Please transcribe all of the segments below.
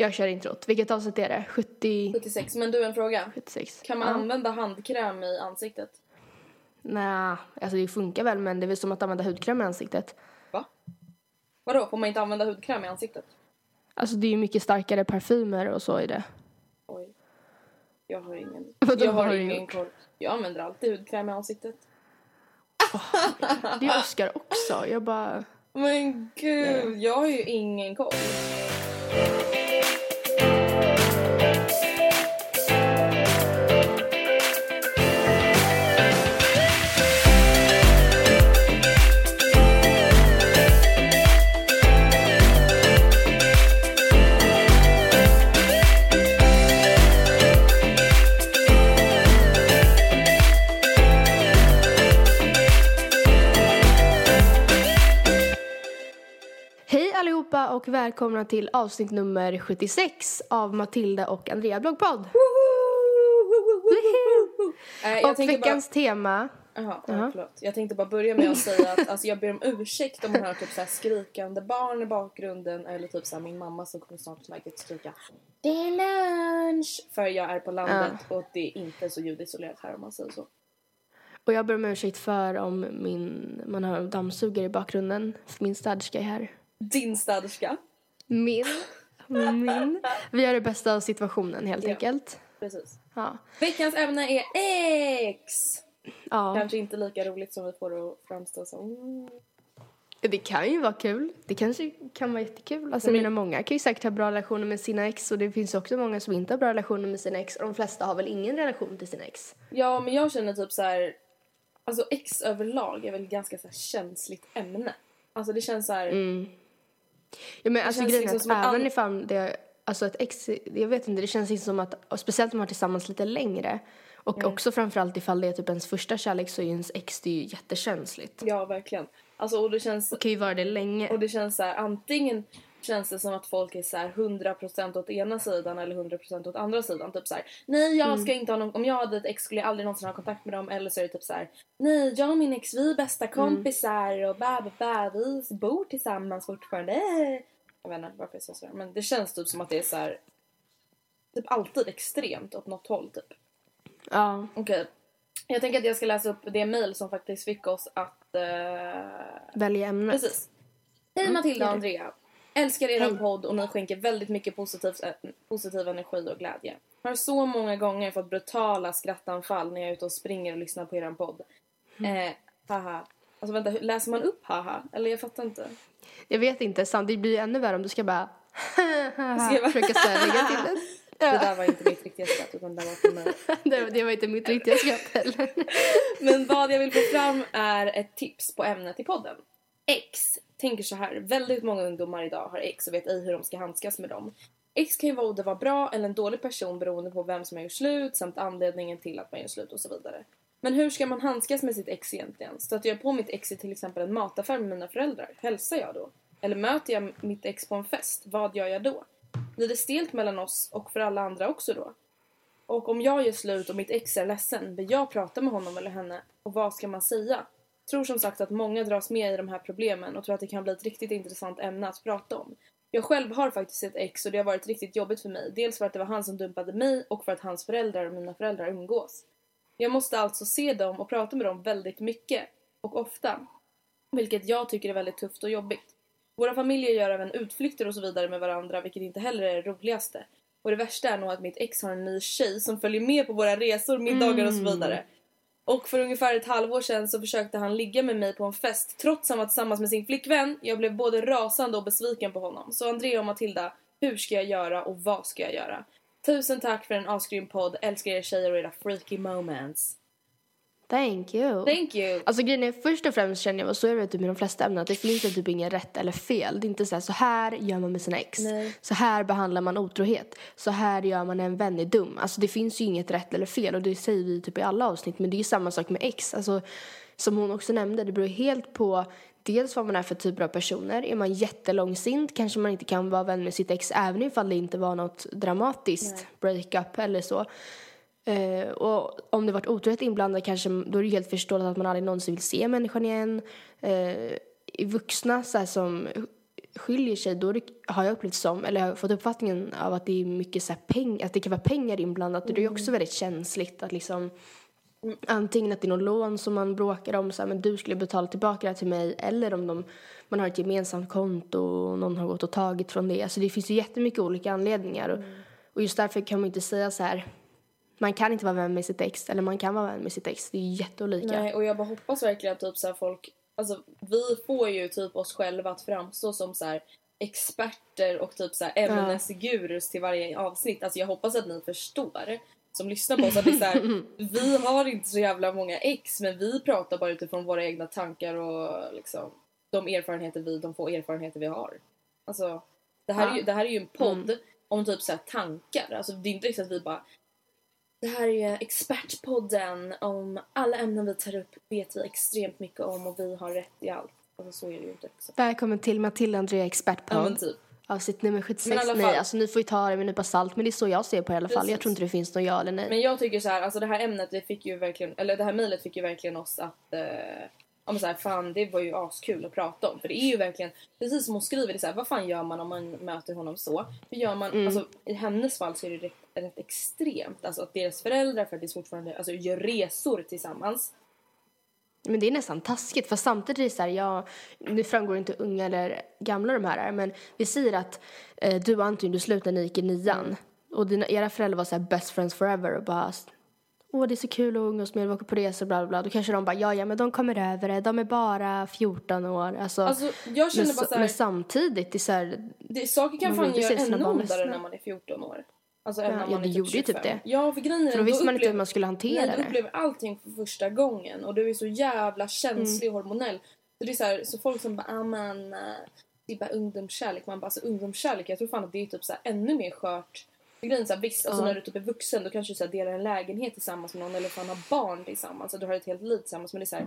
Jag kör introt. Vilket avsnitt är det? 70... 76. Men du, en fråga. 76. Kan man Ja. använda handkräm i ansiktet? Nej, alltså det funkar väl men det är väl som att använda hudkräm i ansiktet. Va? Vadå, får man inte använda hudkräm i ansiktet? Alltså det är ju mycket starkare parfymer och så i det. Oj. Jag har ingen, Vadå, jag har har ingen koll. Jag använder alltid hudkräm i ansiktet. Det är Oscar också. Jag bara... Men gud, jag har ju ingen koll. Och välkomna till avsnitt nummer 76 av Matilda och Andrea bloggpodd. Jag Och veckans tema... Bara, aha, ja, förlåt. Jag tänkte bara börja med att säga att alltså, jag ber om ursäkt om man hör typ så skrikande barn i bakgrunden eller typ så min mamma som kommer snart säkert skrika Det är lunch! För jag är på landet och det är inte så ljudisolerat här om man säger så. Och jag ber om ursäkt för om min, man har dammsugare i bakgrunden. Min städerska är här. Din städerska. Min. Min. Vi gör det bästa av situationen helt Ja. enkelt. Precis. Ja. Veckans ämne är X! ja. Kanske inte lika roligt som vi får det att framstå som. Det kan ju vara kul. Det kanske kan vara jättekul. Alltså, menar, många kan ju säkert ha bra relationer med sina ex och det finns också många som inte har bra relationer med sina ex och de flesta har väl ingen relation till sina ex. Ja, men jag känner typ så här. Alltså X överlag är väl ett ganska så känsligt ämne. Alltså det känns så här. Mm. Ja, men alltså grejen liksom att även all- ifall det alltså ett ex, jag vet inte, det känns inte som att, och speciellt om man är tillsammans lite längre och Mm. också framförallt ifall det är typ ens första kärlek så är ens ex det ju jättekänsligt. Ja, verkligen. Alltså och det känns. Det kan ju vara det länge. Och det känns så här. Antingen känns det som att folk är så här 100% åt ena sidan eller 100% åt andra sidan. Typ så här. Nej, jag Mm. ska inte ha någon. Om jag hade ett ex skulle jag aldrig någonsin ha kontakt med dem. Eller så är det typ så här. Nej, jag och min ex vi är bästa Mm. kompisar och bä, bä, bä, vi bor tillsammans fortfarande. Jag vet inte varför jag säger sådär. Men det känns typ som att det är så här. Typ alltid extremt åt något håll typ. Ja. Okej. Jag tänker att jag ska läsa upp det mail som faktiskt fick oss att... eh, Välja ämnet. Precis. Hej Matilda och. Andrea. Älskar er podd och ni skänker väldigt mycket positivt, äh, positiv energi och glädje. Har så många gånger fått brutala skrattanfall när jag är ute och springer och lyssnar på er podd. Mm. Eh, haha. Alltså vänta, läser man upp haha? Eller jag fattar inte. Jag vet inte, det blir ännu värre om du ska bara bara- försöka lägga till det. Det där var inte mitt riktiga skratt utan det var för mig. det. Det var inte mitt riktiga skratt heller. Men vad jag vill få fram är ett tips på ämnet i podden. X tänker så här. Väldigt många ungdomar idag har ex och vet ej hur de ska handskas med dem. Ex kan ju vara vara bra eller en dålig person beroende på vem som har gjort slut samt anledningen till att man gör slut och så vidare. Men hur ska man handskas med sitt ex egentligen? Stöter jag på mitt ex i till exempel en mataffär med mina föräldrar? Hälsar jag då? Eller möter jag mitt ex på en fest? Vad gör jag då? Blir det stelt mellan oss och för alla andra också då? Och om jag gör slut och mitt ex är ledsen, vill jag prata med honom eller henne? Och vad ska man säga? Tror som sagt att många dras med i de här problemen och tror att det kan bli ett riktigt intressant ämne att prata om. Jag själv har faktiskt ett ex och det har varit riktigt jobbigt för mig. Dels för att det var han som dumpade mig och för att hans föräldrar och mina föräldrar umgås. Jag måste alltså se dem och prata med dem väldigt mycket och ofta. Vilket jag tycker är väldigt tufft och jobbigt. Våra familjer gör även utflykter och så vidare med varandra vilket inte heller är det roligaste. Och det värsta är nog att mitt ex har en ny tjej som följer med på våra resor, middagar och så vidare. Och för ungefär ett halvår sedan så försökte han ligga med mig på en fest trots att han var tillsammans med sin flickvän. Jag blev både rasande och besviken på honom. Så Andrea och Matilda, hur ska jag göra och vad ska jag göra? Tusen tack för en asgrym podd. Älskar er tjejer och era freaky moments. Thank you. Thank you. Alltså grejen är, först och främst känner jag, och så är det typ med de flesta ämnen, att det finns ju typ inget rätt eller fel. Det är inte så här, så här gör man med sina ex. Nej. Så här behandlar man otrohet. Så här gör man en vän är dum. Alltså det finns ju inget rätt eller fel och det säger vi typ i alla avsnitt. Men det är ju samma sak med ex. Alltså som hon också nämnde, det beror helt på dels vad man är för typer av personer. Är man jättelångsint kanske man inte kan vara vän med sitt ex även ifall det inte var något dramatiskt breakup eller så. Eh, och om det varit otrohet inblandad kanske då är det helt förståeligt att man aldrig någonsin vill se människan igen. Eh, I vuxna så som skiljer sig då det, har jag upplevt som, eller har fått uppfattningen av att det är mycket så peng, att det kan vara pengar inblandat och det är också väldigt känsligt att liksom antingen att det är någon lån som man bråkar om så här, men du skulle betala tillbaka det här till mig eller om de, man har ett gemensamt konto och någon har gått och tagit från det. Alltså det finns ju jättemycket olika anledningar och, och just därför kan man inte säga så här man kan inte vara vän med sitt ex eller man kan vara vän med sitt ex. Det är jätteolika. Nej, och jag bara hoppas verkligen att typ så folk, alltså vi får ju typ oss själva att framstå som så här experter och typ så här ämnesgurus till varje avsnitt. Alltså jag hoppas att ni förstår som lyssnar på oss att det är så här, vi har inte så jävla många ex men vi pratar bara utifrån våra egna tankar och liksom de erfarenheter vi, de få erfarenheter vi har. Alltså det här, är, ju, det här är ju en podd om typ så tankar. Alltså det är inte riktigt att vi bara det här är expertpodden om alla ämnen vi tar upp vet vi extremt mycket om och vi har rätt i allt. Alltså så är det ju inte också. Välkommen till Matilda Andrea Expertpodd. Ja men typ. Avsnitt nummer Men 76. i alla fall- Nej, alltså ni får ju ta det med en nypa salt men det är så jag ser på det i alla fall. Jag Precis. tror inte det finns någon ja eller nej. Men jag tycker så här, alltså det här ämnet det fick ju verkligen, eller det här mejlet fick ju verkligen oss att eh, men så här, fan det var ju askul att prata om. För det är ju verkligen, precis som hon skriver, det så här, vad fan gör man om man möter honom så? Hur gör man, Mm. alltså i hennes fall så är det rätt, rätt extremt. Alltså att deras föräldrar faktiskt fortfarande alltså, gör resor tillsammans. Men det är nästan taskigt för samtidigt är det så här, jag, nu framgår inte unga eller gamla de här är men vi säger att eh, du och Anton du slutade när ni gick i nian och dina, era föräldrar var så här best friends forever och bara Åh det är så kul att umgås med vi åker på resor bla bla bla. Då kanske de bara ja ja men de kommer över det, de är bara 14 år. Alltså, Alltså jag känner men, bara så- så här, men samtidigt, det är så här, det, saker kan man fan inte göra ännu ondare när man är 14 år. Alltså Ja, än när ja, man det är gjorde ju typ 25. det. Ja för grejen är för då visste man inte upplever- hur man skulle hantera Nej, du det. upplever allting för första gången och du är så jävla känslig Mm. och hormonell. Så det är så, här, så folk som bara, ah, men, eh, det är bara ungdomskärlek. Man bara, alltså ungdomskärlek, jag tror fan att det är typ så här, ännu mer skört. Grejen så här, visst, alltså, när du typ är vuxen då kanske du så här, delar en lägenhet tillsammans med någon eller fan har barn tillsammans. Och du har ett helt liv tillsammans. Men det är så här,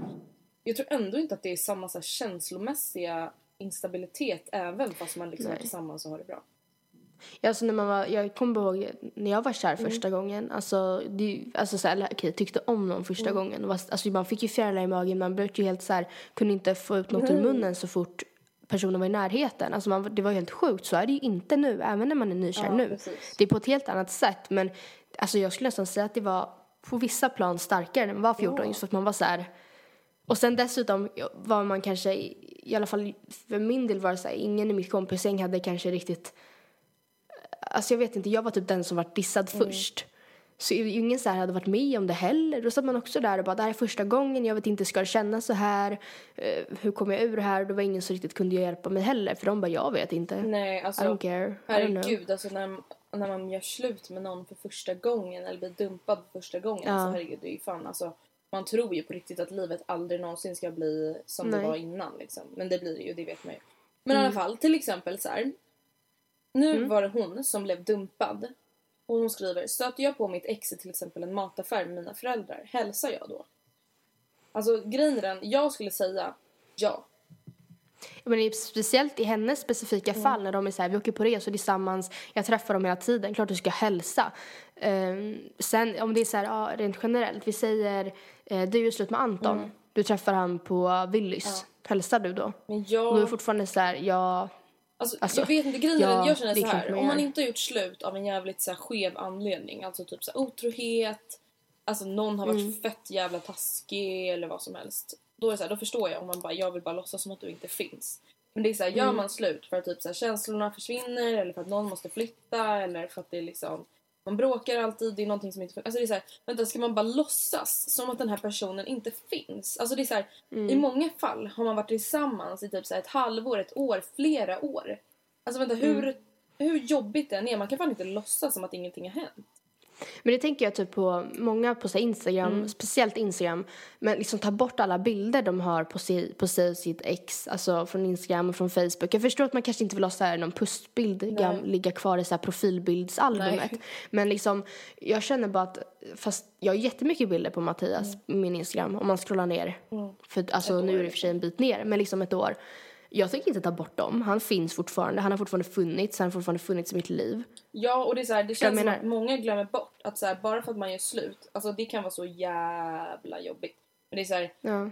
jag tror ändå inte att det är samma så här, känslomässiga instabilitet även fast man liksom är tillsammans och har det bra. Ja, Alltså när man var, jag kommer ihåg när jag var kär Mm. första gången. Alltså, det, alltså så här, okej, tyckte om någon första Mm. gången. Alltså, man fick ju fjärilar i magen. Man ju helt så här, kunde inte få ut något ur munnen så fort personen var i närheten. Alltså man, det var helt sjukt. Så är det ju inte nu, även när man är nykär Ja, nu. precis. Det är på ett helt annat sätt. Men alltså, jag skulle nästan säga att det var på vissa plan starkare när man var 14. Just för att man var så här. Och sen dessutom var man kanske, i alla fall för min del var det så här, ingen i mitt kompisgäng hade kanske riktigt Alltså jag vet inte, jag var typ den som var dissad först. Så ju- ingen så här hade varit med om det heller. Då satt man också där och bara, det här är första gången, jag vet inte, ska det kännas så här? Eh, hur kommer jag ur det här? Det var ingen som riktigt kunde hjälpa mig heller. För de bara, jag vet inte. Nej, alltså, I don't care. Herregud, alltså när, när man gör slut med någon för första gången eller blir dumpad för första gången. Ja. Alltså, herregud, det är ju fan alltså. Man tror ju på riktigt att livet aldrig någonsin ska bli som Nej. det var innan liksom. Men det blir det ju, det vet man ju. Men Mm. i alla fall, till exempel så här. Nu var det hon som blev dumpad. Och hon skriver, stöter jag på mitt ex i till exempel en mataffär med mina föräldrar, hälsar jag då? Alltså grejen är den, jag skulle säga ja. Men speciellt i hennes specifika fall när de är så här, vi åker på resor tillsammans, jag träffar dem hela tiden, klart du ska hälsa. Ehm, sen om det är så här, ja, rent generellt, vi säger eh, du är slut med Anton, du träffar han på Willys, hälsar du då? Men jag... Då är fortfarande så här, ja, Alltså, Alltså, jag vet inte, grejen ja, den, jag känner det är så här. Om man gör. inte har gjort slut av en jävligt så här, skev anledning, alltså typ så här, otrohet, alltså någon har varit Mm. fett jävla taskig eller vad som helst. Då är det så här, då förstår jag om man bara, jag vill bara låtsas som att du inte finns. Men det är så här, Mm. gör man slut för att typ så här, känslorna försvinner eller för att någon måste flytta eller för att det är liksom man bråkar alltid, det är någonting som inte funkar. Alltså det är så här, vänta ska man bara låtsas som att den här personen inte finns? Alltså det är så här, Mm. i många fall har man varit tillsammans i typ så här ett halvår, ett år, flera år. Alltså vänta, hur, Mm. hur jobbigt det än är, man kan fan inte låtsas som att ingenting har hänt. Men det tänker jag typ på många på Instagram, Mm. speciellt Instagram, men liksom ta bort alla bilder de har på, sig, på sig och sitt ex, alltså från Instagram och från Facebook. Jag förstår att man kanske inte vill ha så här någon pustbild gam, ligga kvar i så här profilbildsalbumet. Nej. Men liksom, jag känner bara att, fast jag har jättemycket bilder på Mattias Mm. min Instagram om man scrollar ner. För alltså nu är det i och för sig en bit ner, men liksom ett år. Jag tänker inte ta bort dem. Han finns fortfarande. Han har fortfarande funnits. Han har fortfarande funnits i mitt liv. Ja, och det är så här, det känns som menar- att många glömmer bort att så här, bara för att man gör slut, alltså det kan vara så jävla jobbigt. Men det är så här, Ja.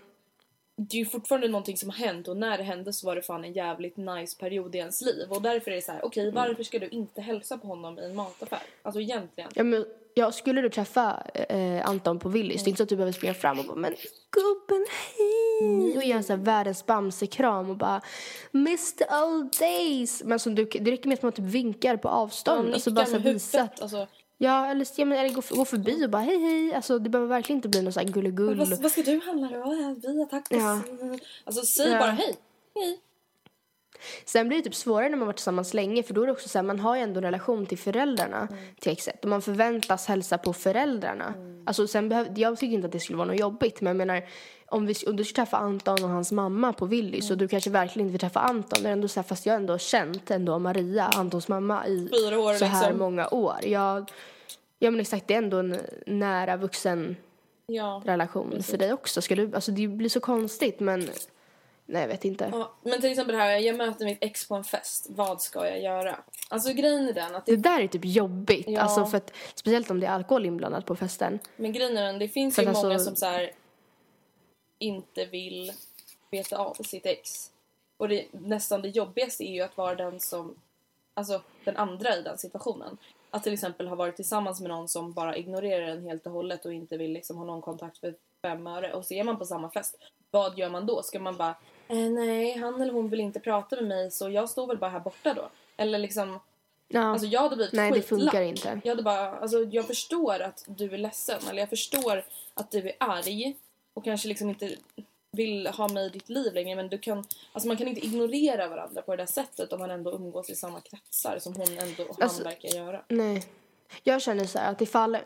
det är ju fortfarande någonting som har hänt och när det hände så var det fan en jävligt nice period i ens liv. Och därför är det så här, okej varför ska du inte hälsa på honom i en mataffär? Alltså egentligen. Ja, men, ja, skulle du träffa eh, Anton på Willys, det är inte så att du behöver springa fram och bara men gubben hej och ge en så här världens bamsekram och bara Mr old days. Men alltså, du, det räcker med att man typ vinkar på avstånd. Ja, alltså, bara så här, med visa. huvudet, alltså. Ja, eller, ja, men, eller gå, gå förbi och bara hej hej. Alltså, det behöver verkligen inte bli någon så här gulligull. Vad, vad ska du handla då? Vi har tacos. Ja. Alltså säg Ja. bara hej. Hej. Sen blir det typ svårare när man varit tillsammans länge för då är det också så här, man har ju ändå en relation till föräldrarna till exet och man förväntas hälsa på föräldrarna. Alltså sen behöv, jag tycker inte att det skulle vara något jobbigt men jag menar om, vi, om du ska träffa Anton och hans mamma på Willys och du kanske verkligen inte vill träffa Anton det är ändå så här, fast jag har ändå känt ändå Maria, Antons mamma i Fyra år så här liksom. många år. Jag, ja men exakt det är ändå en nära vuxen Ja. relation för dig också. Ska du, alltså det blir så konstigt men nej jag vet inte. ja. Men till exempel det här, jag möter mitt ex på en fest. Vad ska jag göra? Alltså grejen är den att det Det där är typ jobbigt. Ja. Alltså för att, speciellt om det är alkohol inblandat på festen. Men grejen är den, det finns För ju att många alltså- som så här inte vill veta av sitt ex. Och det, nästan det jobbigaste är ju att vara den som, alltså den andra i den situationen. Att till exempel ha varit tillsammans med någon som bara ignorerar en helt och hållet och inte vill liksom ha någon kontakt för fem öre. Och så är man på samma fest. Vad gör man då? Ska man bara, eh, nej han eller hon vill inte prata med mig så jag står väl bara här borta då. Eller liksom, Ja. Alltså jag hade blivit Nej, det skitlack. funkar inte. Jag hade bara, alltså jag förstår att du är ledsen eller jag förstår att du är arg och kanske liksom inte vill ha mig i ditt liv längre men du kan, alltså man kan inte ignorera varandra på det där sättet om man ändå umgås i samma kretsar som hon ändå, han Alltså- verkar göra. Nej. Jag känner så här att ifall,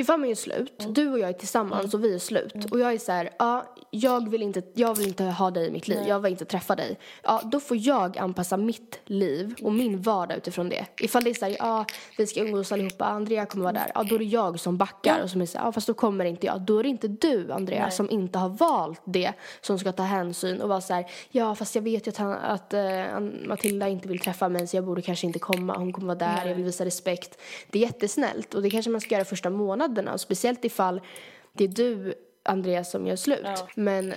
ifall man är slut, du och jag är tillsammans och vi är slut och jag är så här, ja, jag vill inte, jag vill inte ha dig i mitt liv, jag vill inte träffa dig. Ja, då får jag anpassa mitt liv och min vardag utifrån det. Ifall det är så här, ja, vi ska umgås allihopa, Andrea kommer vara där, ja, då är det jag som backar och som är så här, ja, fast då kommer inte jag. Då är det inte du, Andrea, som inte har valt det som ska ta hänsyn och vara så här, ja, fast jag vet ju att, han, att eh, Matilda inte vill träffa mig så jag borde kanske inte komma, hon kommer vara där, jag vill visa respekt. Det är jättesnällt och det kanske man ska göra första månaderna och speciellt ifall det är du, Andreas, som gör slut. Ja. Men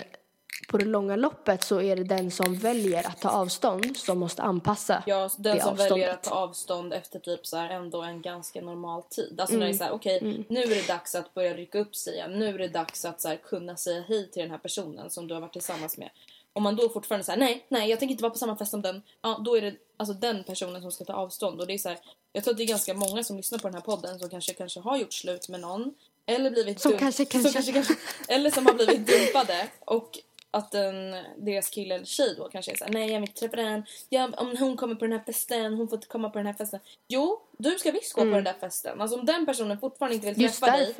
på det långa loppet så är det den som väljer att ta avstånd som måste anpassa Ja, den som avståndet. väljer att ta avstånd efter typ så här ändå en ganska normal tid. Alltså när det är Mm. så här, okej, nu är det dags att börja rycka upp sig igen. Nu är det dags att så här, kunna säga hej till den här personen som du har varit tillsammans med. Om man då fortfarande säger nej, nej, jag tänker inte vara på samma fest som den. Ja, då är det alltså den personen som ska ta avstånd. Och det är så här, jag tror att det är ganska många som lyssnar på den här podden som kanske, kanske har gjort slut med någon. Eller blivit Som dump- kanske- som kanske- kanske, kanske, eller som har blivit dumpade. Och att en, deras kille eller tjej då kanske är såhär, nej jag vill inte träffa den. Ja, om hon kommer på den här festen, hon får inte komma på den här festen. Jo, du ska visst gå på den där festen. Alltså om den personen fortfarande inte vill Mm. Träffa dig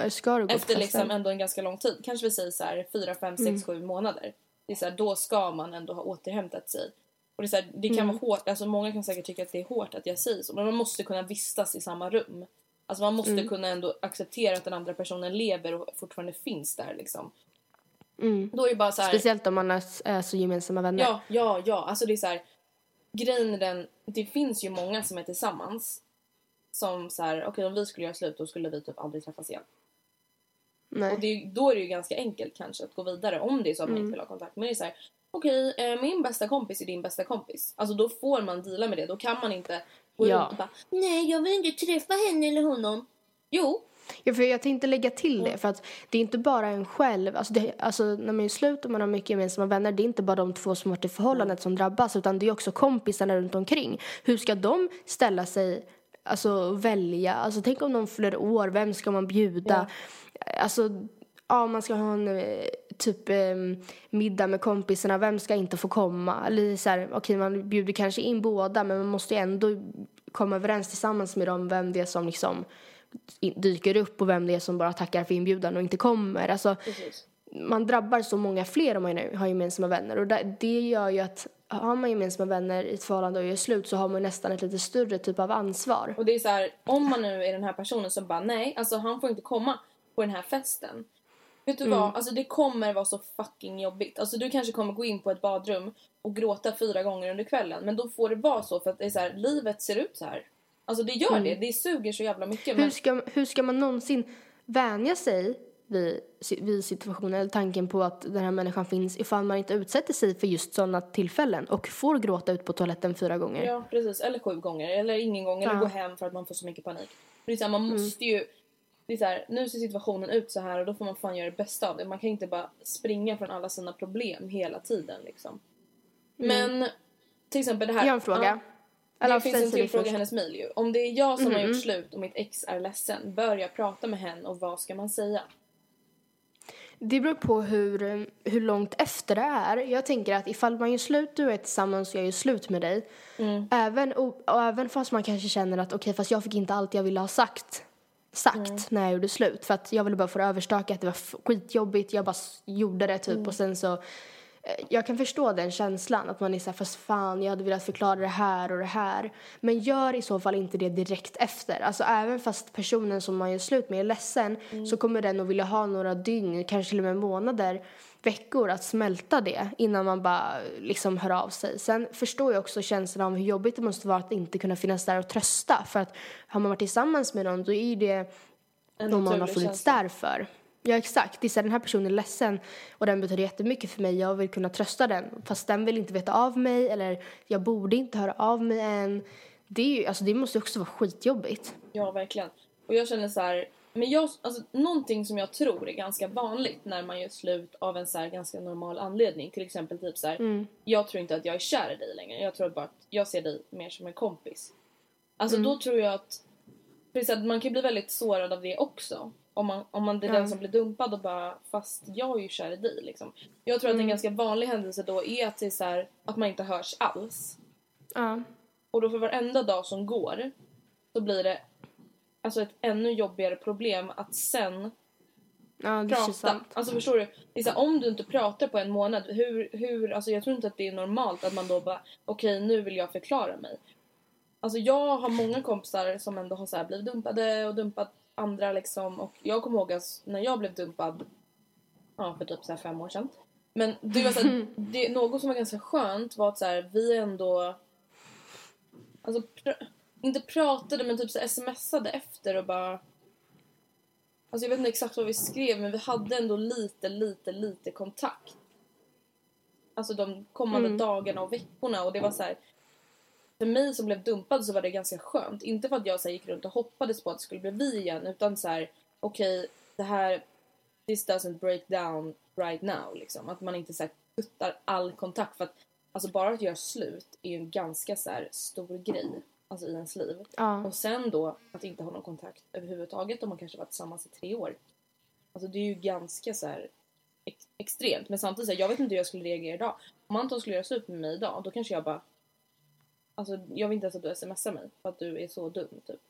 efter liksom ändå en ganska lång tid, kanske vi säger så här 4, 5, 6, 7 månader. Det är så här, då ska man ändå ha återhämtat sig. Och det, är så här, det kan Mm. vara hårt, alltså många kan säkert tycka att det är hårt att jag säger så, men man måste kunna vistas i samma rum. Alltså man måste Mm. kunna ändå acceptera att den andra personen lever och fortfarande finns där liksom. Mm. Då är det bara så här, Speciellt om man är, så gemensamma vänner. Ja, ja, ja. Alltså det är så här. Grejen är den, det finns ju många som är tillsammans som så här, okej om vi skulle göra slut då skulle vi typ aldrig träffas igen. Nej. Och det, då är det ju ganska enkelt kanske att gå vidare om det är så att man Mm. inte vill ha kontakt. Men det är så här, okej eh, min bästa kompis är din bästa kompis. Alltså då får man deala med det. Då kan man inte gå Ja. runt och bara nej jag vill inte träffa henne eller honom. Jo, Ja, för jag tänkte lägga till det, för att det är inte bara en själv. Alltså, det, alltså när man är slut och man har mycket gemensamma vänner, det är inte bara de två som varit i förhållandet som drabbas, utan det är också kompisarna runt omkring. Hur ska de ställa sig, alltså välja? Alltså tänk om de fyller år, vem ska man bjuda? Alltså, ja, man ska ha en eh, typ eh, middag med kompisarna, vem ska inte få komma? Eller så här, okej, man bjuder kanske in båda, men man måste ju ändå komma överens tillsammans med dem vem det är som liksom dyker upp och vem det är som bara tackar för inbjudan och inte kommer. Alltså, precis. man drabbar så många fler om man har gemensamma vänner och det gör ju att har man gemensamma vänner i ett förhållande och gör slut så har man nästan ett lite större typ av ansvar. Och det är så här, om man nu är den här personen som bara nej, alltså han får inte komma på den här festen. Vet du vad, alltså det kommer vara så fucking jobbigt. Alltså du kanske kommer gå in på ett badrum och gråta fyra gånger under kvällen. Men då får det vara så för att det är så här, livet ser ut så här. Alltså det gör det, det suger så jävla mycket. Hur Men, ska, hur ska man någonsin vänja sig vid, vid situationen eller tanken på att den här människan finns ifall man inte utsätter sig för just sådana tillfällen och får gråta ut på toaletten fyra gånger? ja precis, eller sju gånger, eller ingen gång, eller Ja. gå hem för att man får så mycket panik. Det är så här, man måste ju, det är så här, nu ser situationen ut så här och då får man fan göra det bästa av det. Man kan inte bara springa från alla sina problem hela tiden liksom. Men till exempel det här. Jag har en fråga. Ja. Eller det finns en till fråga i hennes mejl ju. Om det är jag som har gjort slut och mitt ex är ledsen, bör jag prata med henne och vad ska man säga? Det beror på hur, hur långt efter det är. Jag tänker att ifall man gör slut, du är tillsammans och jag gör slut med dig. Även, och, och även fast man kanske känner att okej, fast jag fick inte allt jag ville ha sagt. Sagt när jag gjorde slut. För att jag ville bara få det överstökat. Det var skitjobbigt. Jag bara gjorde det typ. Och sen så. Eh, Jag kan förstå den känslan. Att man är såhär, fast fan jag hade velat förklara det här och det här. Men gör i så fall inte det direkt efter. Alltså även fast personen som man gör slut med är ledsen. Så kommer den att vilja ha några dygn, kanske till och med månader veckor att smälta det innan man bara liksom hör av sig. Sen förstår jag också känslan av hur jobbigt det måste vara att inte kunna finnas där och trösta. För att har man varit tillsammans med någon då är det En någon man har funnits där för. Ja exakt, det är här, den här personen är ledsen och den betyder jättemycket för mig. Jag vill kunna trösta den fast den vill inte veta av mig eller jag borde inte höra av mig än. Det, är ju, alltså, det måste också vara skitjobbigt. Ja, verkligen. Och jag känner så här, men jag, alltså, någonting som jag tror är ganska vanligt när man gör slut av en så här ganska normal anledning. Till exempel typ så här, jag tror inte att jag är kär i dig längre. Jag tror bara att jag ser dig mer som en kompis. Alltså då tror jag att, precis att man kan bli väldigt sårad av det också. Om man, om man är den som blir dumpad och bara, fast jag är ju kär i dig liksom. Jag tror att en ganska vanlig händelse då är att, så här, att man inte hörs alls. Ja. Och då för varenda dag som går så blir det alltså ett ännu jobbigare problem att sen Ja, prata. Alltså förstår du? Det här, om du inte pratar på en månad, hur, hur, alltså jag tror inte att det är normalt att man då bara okej nu vill jag förklara mig. Alltså jag har många kompisar som ändå har så här blivit dumpade och dumpat andra liksom och jag kommer ihåg när jag blev dumpad ja, för typ så fem år sedan. Men det var så här, det, något som var ganska skönt var att så här, vi ändå alltså pr- inte pratade men typ så smsade efter och bara Alltså jag vet inte exakt vad vi skrev men vi hade ändå lite, lite, lite kontakt. Alltså de kommande dagarna och veckorna och det var så här. För mig som blev dumpad så var det ganska skönt. Inte för att jag så här, gick runt och hoppades på att det skulle bli vi igen utan så här. okej det här this doesn't break down right now liksom. Att man inte så här kuttar all kontakt för att alltså bara att göra slut är ju en ganska så här stor grej alltså i ens liv. Ja. Och sen då att inte ha någon kontakt överhuvudtaget om man kanske varit tillsammans i tre år. Alltså det är ju ganska så här ex- extremt. Men samtidigt, så här, jag vet inte hur jag skulle reagera idag. Om Anton skulle göra slut med mig idag, då kanske jag bara... Alltså jag vill inte ens att du smsar mig för att du är så dum typ.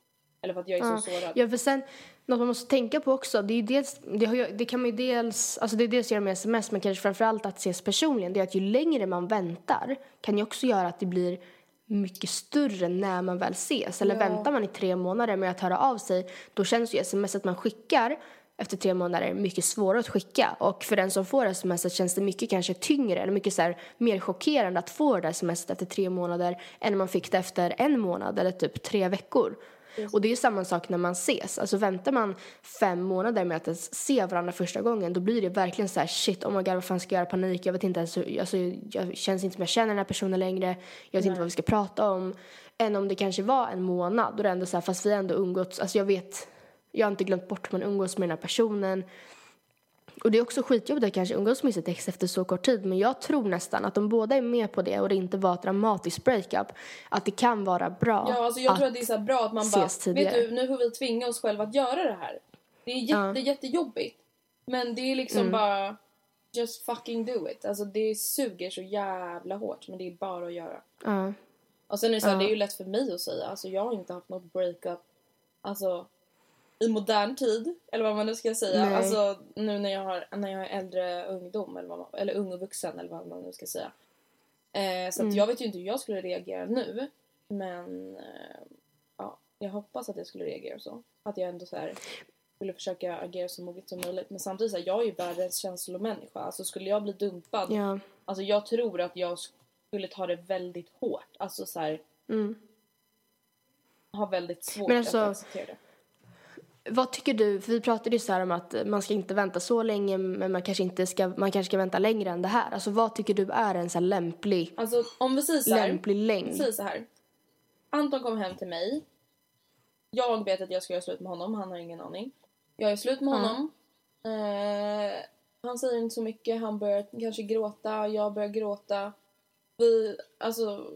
Eller för att jag är Ja. så sårad. Ja, för sen, något man måste tänka på också, det, är dels, det, har det kan man ju dels, alltså det är dels göra med sms, men kanske framförallt att ses personligen, det är att ju längre man väntar kan ju också göra att det blir mycket större när man väl ses. Eller väntar man i tre månader med att höra av sig, då känns ju smset man skickar efter tre månader mycket svårare att skicka. Och för den som får smset känns det mycket kanske tyngre eller mycket så här, mer chockerande att få det där smset efter tre månader än om man fick det efter en månad eller typ tre veckor. Och det är samma sak när man ses. Alltså väntar man fem månader med att ens se varandra första gången då blir det verkligen så här shit, oh my god vad fan ska jag göra, panik, jag vet inte ens, hur- alltså jag känns inte som jag känner den här personen längre, jag vet inte vad vi ska prata om. Än om det kanske var en månad, då det ändå så här, fast vi ändå umgåtts, alltså jag vet, jag har inte glömt bort hur man umgås med den här personen. Och det är också skitjobbigt att kanske umgås med sitt ex efter så kort tid. Men jag tror nästan att om båda är med på det och det inte var ett dramatiskt breakup. Att det kan vara bra Ja, alltså jag tror att det är så bra att man bara, tidigare. vet du, nu får vi tvinga oss själva att göra det här. Det är jätte, jättejobbigt. Men det är liksom Mm. bara, just fucking do it. Alltså det suger så jävla hårt, men det är bara att göra. Ja. Och sen är det så här, det är ju lätt för mig att säga, alltså jag har inte haft något breakup, alltså i modern tid, eller vad man nu ska säga. Nej. Alltså nu när jag har, när jag är äldre ungdom, eller, vad man, eller ung och vuxen, eller vad man nu ska säga. Eh, så Mm. jag vet ju inte hur jag skulle reagera nu. Men eh, ja, jag hoppas att jag skulle reagera så. Att jag ändå så här skulle försöka agera så moget som möjligt. Men samtidigt så här, jag är ju världens känslomänniska. Alltså skulle jag bli dumpad, Ja. alltså jag tror att jag skulle ta det väldigt hårt. Alltså så här, Mm. ha väldigt svårt alltså- att acceptera det. Vad tycker du? För vi pratade ju så här om att man ska inte vänta så länge men man kanske, inte ska, man kanske ska vänta längre än det här. Alltså vad tycker du är en så här lämplig, Alltså om vi säger så här. lämplig längd? Säg så här. Anton kom hem till mig. Jag vet att jag ska göra slut med honom, han har ingen aning. Jag är slut med honom. Eh, han säger inte så mycket, han börjar kanske gråta, jag börjar gråta. Vi, alltså,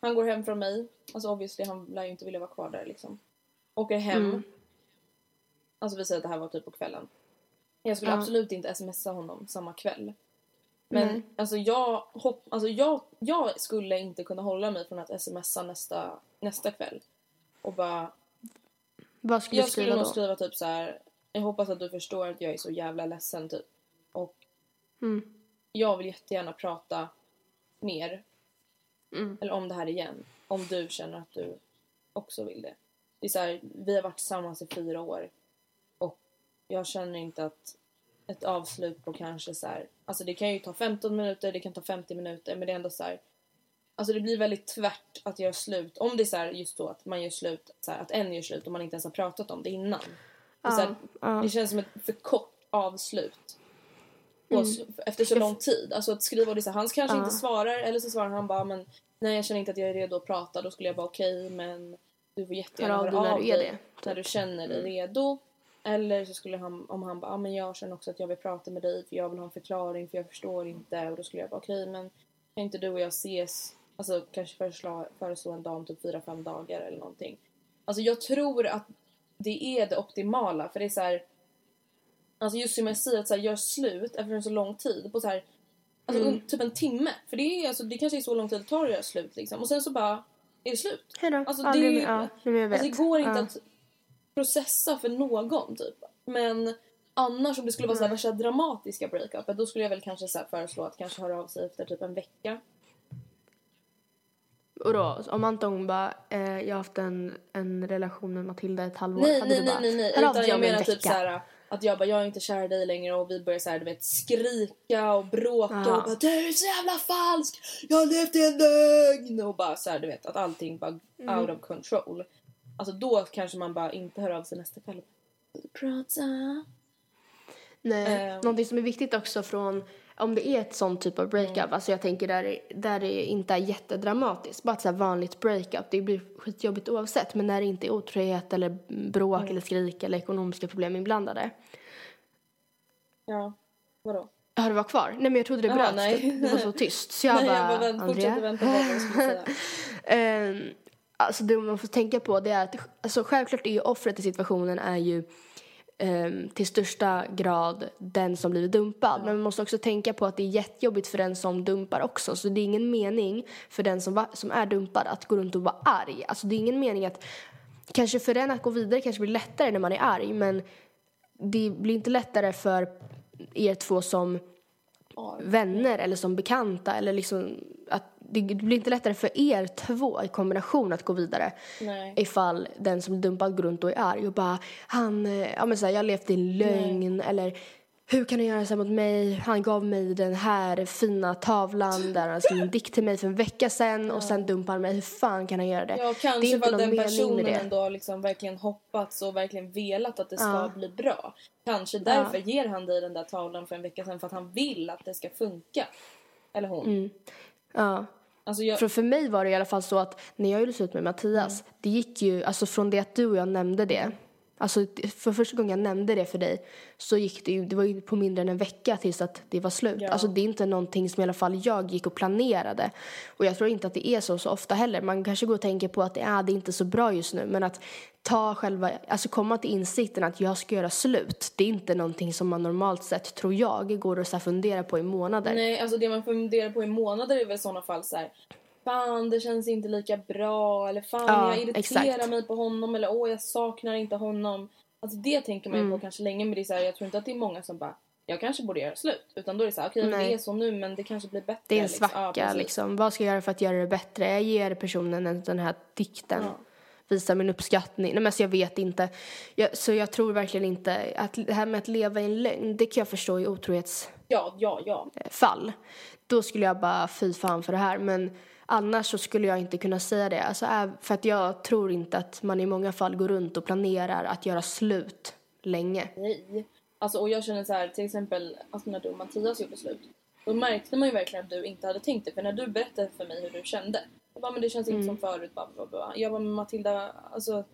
han går hem från mig. Alltså obviously, han lär ju inte vilja vara kvar där liksom. Åker hem. Alltså vi säger att det här var typ på kvällen. Jag skulle Ja. absolut inte smsa honom samma kväll. Men Nej. alltså jag, hopp, alltså jag, jag skulle inte kunna hålla mig från att smsa nästa, nästa kväll. Och bara, Vad skulle jag skulle skriva nog då? skriva typ så här. Jag hoppas att du förstår att jag är så jävla ledsen typ. Och Mm. jag vill jättegärna prata mer. Mm. Eller om det här igen. Om du känner att du också vill det. Det är så här, vi har varit tillsammans i fyra år. Jag känner inte att ett avslut på kanske så här. Alltså det kan ju ta 15 minuter, det kan ta 50 minuter. Men det är ändå så här. Alltså det blir väldigt tvärt att göra slut. Om det är så här, just så att man gör slut, så att en gör slut och man inte ens har pratat om det innan. Det, så det känns som ett för kort avslut. Mm. efter så lång tid. Alltså att skriva och det så här, han kanske inte svarar eller så svarar han bara men nej jag känner inte att jag är redo att prata. Då skulle jag bara okej men du får jättegärna Hör av dig när typ. när du känner dig redo. Eller så skulle han, om han bara, ah, men jag känner också att jag vill prata med dig för jag vill ha en förklaring för jag förstår inte. Och då skulle jag bara, okej men kan inte du och jag ses, alltså kanske föreslå, föreslå en dag om typ fyra fem dagar eller någonting. Alltså jag tror att det är det optimala för det är så här. Alltså just som jag säger att så här, gör slut efter en så lång tid på så här, alltså Mm. typ en timme. För det är alltså, det kanske är så lång tid det tar att göra slut liksom. Och sen så bara är det slut. Hej då. Alltså, Aldrig det. Ja, vet. alltså det går inte Ja. att processa för någon typ. Men annars om det skulle vara så här värsta dramatiska breakupet då skulle jag väl kanske så föreslå att kanske höra av sig efter typ en vecka. Och då, om Anton bara, eh, jag har haft en, en relation med Matilda ett halvår. Nej, hade nej, du nej, bara, nej, nej. av Utan jag menar typ vecka. så här att jag bara, jag är inte kär i dig längre och vi börjar så här, du vet skrika och bråka Ja. och bara du är så jävla falsk, jag har levt i en lögn och bara så här, du vet att allting bara Mm. out of control. Alltså då kanske man bara inte hör av sig nästa kväll. Prata. Nej. Eh. Någonting som är viktigt också från om det är ett sånt typ av breakup, Mm. alltså jag tänker där, där det inte är jättedramatiskt, bara ett så vanligt breakup, det blir skitjobbigt oavsett, men när det inte är otrohet eller bråk Mm. eller skrik eller ekonomiska problem inblandade. Ja, vadå? Ja, det var kvar? Nej men jag trodde det bröts, nej. det, det var så tyst. Så jag Nej, bara, jag bara vänt, Andrea? vänta på vad skulle säga. Ehm, alltså det man får tänka på det är att alltså självklart är ju offret i situationen är ju ehm, till största grad den som blivit dumpad. Men man måste också tänka på att det är jättejobbigt för den som dumpar också. Så det är ingen mening för den som, va- som är dumpad att gå runt och vara arg. Alltså det är ingen mening att Kanske för den att gå vidare kanske blir lättare när man är arg men det blir inte lättare för er två som vänner eller som bekanta eller liksom att det blir inte lättare för er två i kombination att gå vidare Nej. ifall den som blir dumpad går runt och är arg och bara han, eh, ja men såhär jag har levt i en lögn eller hur kan han göra så här mot mig? Han gav mig den här fina tavlan där han skrev en dikt till mig för en vecka sedan och sen dumpar han mig. Hur fan kan han göra det? Ja, det är kanske inte någon den personen ändå liksom verkligen hoppats och verkligen velat att det ska Ja. bli bra. Kanske därför ger han dig den där tavlan för en vecka sedan för att han vill att det ska funka. Eller hon. Mm. Ja. Alltså jag, För, för mig var det i alla fall så att när jag gjorde slut med Mattias, Mm. det gick ju, alltså från det att du och jag nämnde det, alltså för första gången jag nämnde det för dig så gick det ju, det var ju på mindre än en vecka tills att det var slut. Ja. Alltså det är inte någonting som i alla fall jag gick och planerade. Och jag tror inte att det är så så ofta heller. Man kanske går och tänker på att ah, det är inte så bra just nu, men att ta själva, alltså komma till insikten att jag ska göra slut, det är inte någonting som man normalt sett, tror jag, går och så här fundera på i månader. nej, alltså det man funderar på i månader är väl i sådana fall så här. Fan, det känns inte lika bra. Eller fan, Ja, jag irriterar exakt. mig på honom. Eller åh, jag saknar inte honom. Alltså det tänker man ju Mm. på kanske länge. Men det är så här, jag tror inte att det är många som bara, jag kanske borde göra slut. Utan då är det så här, okej Nej. det är så nu men det kanske blir bättre. Det är en liksom. svacka Ja, precis. liksom. Vad ska jag göra för att göra det bättre? Jag ger personen en- den här dikten. Ja. Visar min uppskattning. Nej men alltså jag vet inte. Jag, så jag tror verkligen inte att det här med att leva i en lögn, det kan jag förstå i otrohetsfall. Ja, ja, ja. Då skulle jag bara fy fan för det här. Men annars så skulle jag inte kunna säga det. Alltså, för att jag tror inte att man i många fall går runt och planerar att göra slut länge. Nej. Alltså, och jag känner så här, till exempel alltså när du och Mattias gjorde slut. Då märkte man ju verkligen att du inte hade tänkt det. För när du berättade för mig hur du kände. Jag bara, men det känns inte som förut. Bla, bla, bla. Jag bara, men Matilda, alltså.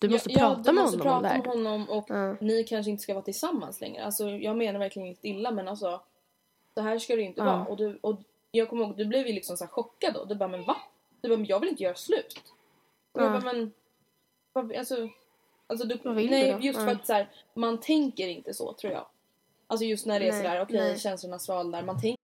Du måste ja, prata du med honom om det prata här. med honom och Ja. ni kanske inte ska vara tillsammans längre. Alltså jag menar verkligen inte illa men alltså. Så här ska det inte Ja. vara. Och, du, och jag kommer ihåg, du blev ju liksom så chockad då. Du bara, men va? Du bara, men jag vill inte göra slut. Och jag Ja. bara, men. Alltså. Alltså du, nej, just för att så här, man tänker inte så tror jag. Alltså just när det är Nej, sådär, okej nej. känslorna svalnar. Man tänker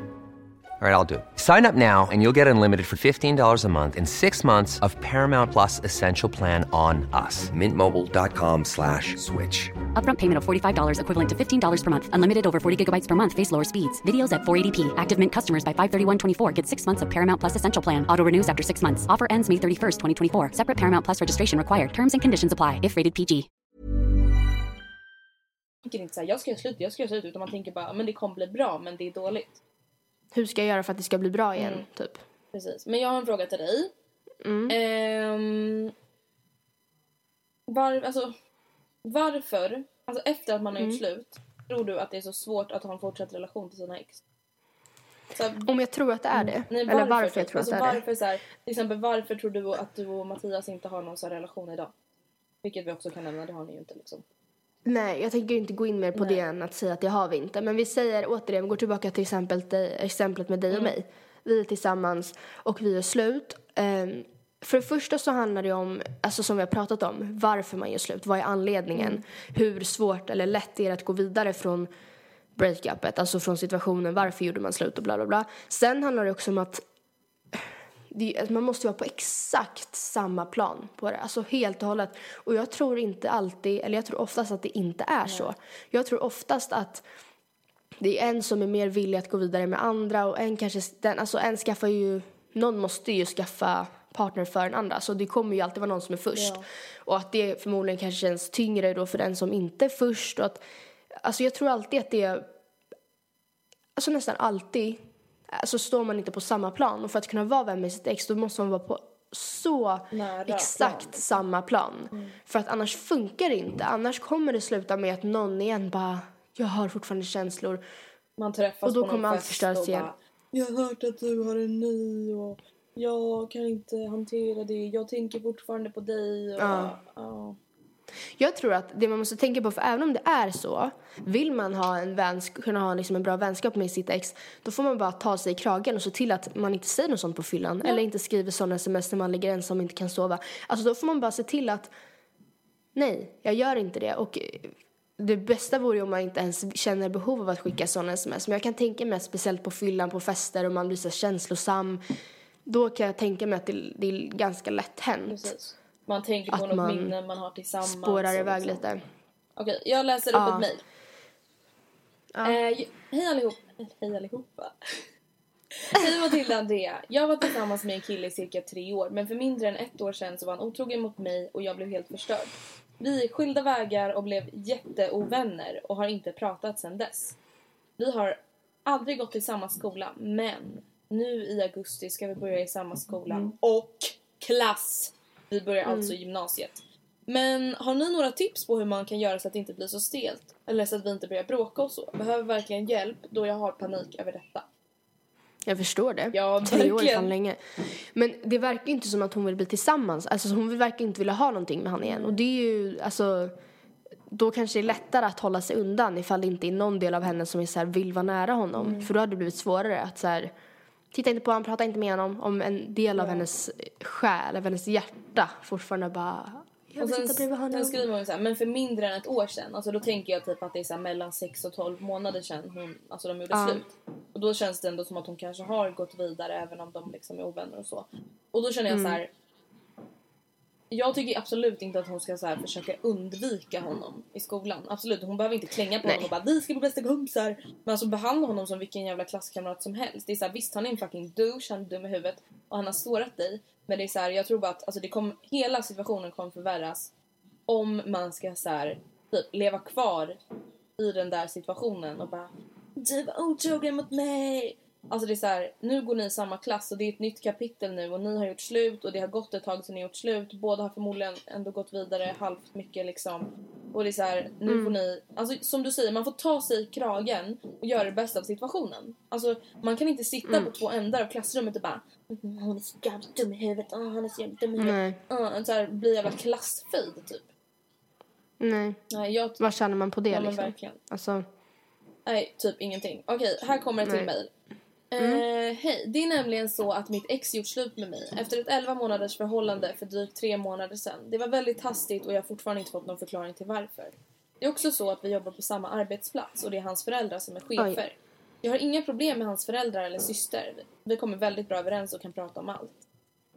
All right, I'll do it. Sign up now and you'll get unlimited for $15 a month in six months of Paramount Plus Essential Plan on us. Mintmobile.com slash switch. Upfront payment of $45 equivalent to $15 per month. Unlimited over 40 gigabytes per month. Face lower speeds. Videos at 480p. Active Mint customers by 531.24 get six months of Paramount Plus Essential Plan. Auto renews after six months. Offer ends May 31st, 2024. Separate Paramount Plus registration required. Terms and conditions apply if rated PG. inte såhär, jag ska göra slut, jag ska göra slut. Utan man tänker bara, men det kommer bli bra men det är dåligt. Hur ska jag göra för att det ska bli bra igen, Mm. typ? Precis. Men jag har en fråga till dig. Mm. Ehm, var, alltså, varför, alltså efter att man har gjort Mm. slut, tror du att det är så svårt att ha en fortsatt relation till sina ex? Här, Om jag tror att det är det? nej, Eller varför jag tror alltså, att det är varför, Så här, till exempel, varför tror du att du och Mattias inte har någon så här relation idag? Vilket vi också kan nämna, det har ni ju inte liksom. Nej, jag tänker inte gå in mer på det än att säga att det har vi inte. Men vi säger återigen, vi går tillbaka till exempel, dig- exemplet med dig och mig. Vi är tillsammans och vi är slut. Ehm, för det första så handlar det om, alltså som vi har pratat om, varför man gör slut. Vad är anledningen? Hur svårt eller lätt är det att gå vidare från breakupet, alltså från situationen, varför gjorde man slut och bla bla bla. Sen handlar det också om att det, att man måste vara på exakt samma plan på det, alltså helt och hållet. Och jag tror inte alltid, eller jag tror oftast att det inte är så. Jag tror oftast att det är en som är mer villig att gå vidare med andra och en kanske, den, alltså en skaffar ju, någon måste ju skaffa partner för den andra. Så det kommer ju alltid vara någon som är först. Ja. Och att det förmodligen kanske känns tyngre då för den som inte är först. Och att, alltså jag tror alltid att det, alltså nästan alltid, alltså står man inte på samma plan. Och för att kunna vara vän med sitt ex då måste man vara på så Nära exakt plan. samma plan. För att annars funkar det inte. Annars kommer det sluta med att någon igen bara, jag har fortfarande känslor. Man träffas Och då på kommer allt förstöras och igen. bara, Jag har hört att du har en ny och jag kan inte hantera det. Jag tänker fortfarande på dig. Och, Ja. ja. Jag tror att det man måste tänka på, för även om det är så, vill man ha en vänsk- kunna ha liksom en bra vänskap med sitt ex, då får man bara ta sig i kragen och se till att man inte säger något sånt på fyllan. Eller inte skriver sådana sms när man ligger ensam och inte kan sova. Alltså då får man bara se till att, nej, jag gör inte det. Och det bästa vore ju om man inte ens känner behov av att skicka sådana sms. Men jag kan tänka mig att speciellt på fyllan, på fester och man blir så känslosam. Då kan jag tänka mig att det, det är ganska lätt hänt. Precis. Man tänker på något man minne man har tillsammans. Spårar iväg liksom. lite. Okej, jag läser upp Ja. ett mejl. Eh, hej allihop. Hej allihopa. Hej Matilda Andrea. Jag var tillsammans med en kille i cirka tre år men för mindre än ett år sedan så var han otrogen mot mig och jag blev helt förstörd. Vi gick skilda vägar och blev jätteovänner och har inte pratat sedan dess. Vi har aldrig gått i samma skola men nu i augusti ska vi börja i samma skola och klass. Vi börjar alltså gymnasiet. Men har ni några tips på hur man kan göra så att det inte blir så stelt? Eller så att vi inte börjar bråka och så? Behöver verkligen hjälp då jag har panik över detta. Jag förstår det. Ja, Tre år är fan länge. Men det verkar ju inte som att hon vill bli tillsammans. Alltså hon verkar inte vilja ha någonting med han igen. Och det är ju, alltså, då kanske det är lättare att hålla sig undan ifall det inte är någon del av henne som är så här, vill vara nära honom. Mm. För då hade det blivit svårare att så här, titta inte på honom, prata inte med honom. Om en del av hennes själ, av hennes hjärta fortfarande bara, jag Och sen, sen skriver hon så här, men för mindre än ett år sedan. Alltså då tänker jag typ att det är så här mellan 6 och 12 månader sedan hon, alltså de gjorde Ja. slut. Och då känns det ändå som att hon kanske har gått vidare även om de liksom är ovänner och så. Och då känner jag så här. Jag tycker absolut inte att hon ska så här försöka undvika honom i skolan. Absolut, hon behöver inte klänga på Nej. honom och bara vi ska bli bästa kompisar. Men alltså behandla honom som vilken jävla klasskamrat som helst. Det är så här, visst han är en fucking douche, han är dum i huvudet och han har sårat dig. Men det är så här, jag tror bara att alltså, det kom, hela situationen kommer förvärras om man ska så här, typ leva kvar i den där situationen och bara du var otrogen mot mig. Alltså det är så här, nu går ni i samma klass och det är ett nytt kapitel nu och ni har gjort slut och det har gått ett tag sedan ni gjort slut. Båda har förmodligen ändå gått vidare halvt mycket liksom. Och det är så här, nu får ni, alltså som du säger, man får ta sig i kragen och göra det bästa av situationen. Alltså man kan inte sitta på två ändar av klassrummet och bara "Mm, hon är så jävla dum i huvudet, oh, han är så jävla dum i huvudet. Nej. Uh, så här, bli jävla klassfejd typ. Nej, Nej, jag, vad känner man på det ja, liksom? verkligen. Alltså, Nej, typ ingenting. Okej, här kommer ett till Nej. Mejl. Eh, Hej, det är nämligen så att mitt ex gjort slut med mig efter ett 11 månaders förhållande för drygt tre månader sedan. Det var väldigt hastigt och jag har fortfarande inte fått någon förklaring till varför. Det är också så att vi jobbar på samma arbetsplats och det är hans föräldrar som är chefer. Oj. Jag har inga problem med hans föräldrar eller syster. Vi kommer väldigt bra överens och kan prata om allt.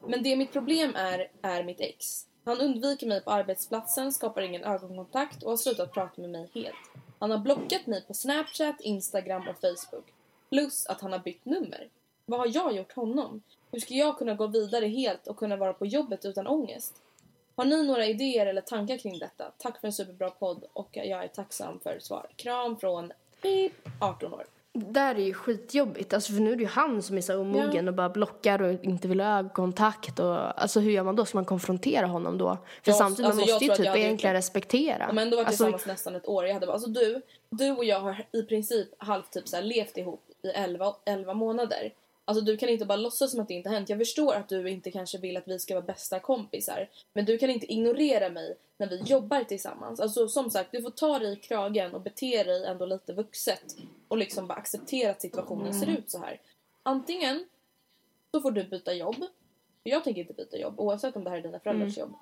Men det mitt problem är, är mitt ex. Han undviker mig på arbetsplatsen, skapar ingen ögonkontakt och har slutat prata med mig helt. Han har blockat mig på Snapchat, Instagram och Facebook. Plus att han har bytt nummer. Vad har jag gjort honom? Hur ska jag kunna gå vidare helt och kunna vara på jobbet utan ångest? Har ni några idéer eller tankar kring detta? Tack för en superbra podd och jag är tacksam för svar. Kram från Pip, 18 år. Där är ju skitjobbigt, alltså för nu är det ju han som är så omogen Ja. och bara blockar och inte vill ha ögonkontakt och alltså hur gör man då? Ska man konfrontera honom då? För Ja, samtidigt alltså, man jag måste ju typ jag egentligen det. respektera. Har ändå varit alltså, tillsammans nästan ett år. Jag hade bara, alltså du, du och jag har i princip halvt typ så här levt ihop i 11, 11 månader. Alltså du kan inte bara låtsas som att det inte har hänt. Jag förstår att du inte kanske vill att vi ska vara bästa kompisar. Men du kan inte ignorera mig när vi jobbar tillsammans. Alltså som sagt, du får ta dig i kragen och bete dig ändå lite vuxet. Och liksom bara acceptera att situationen ser ut så här. Antingen så får du byta jobb. Jag tänker inte byta jobb oavsett om det här är dina föräldrars jobb.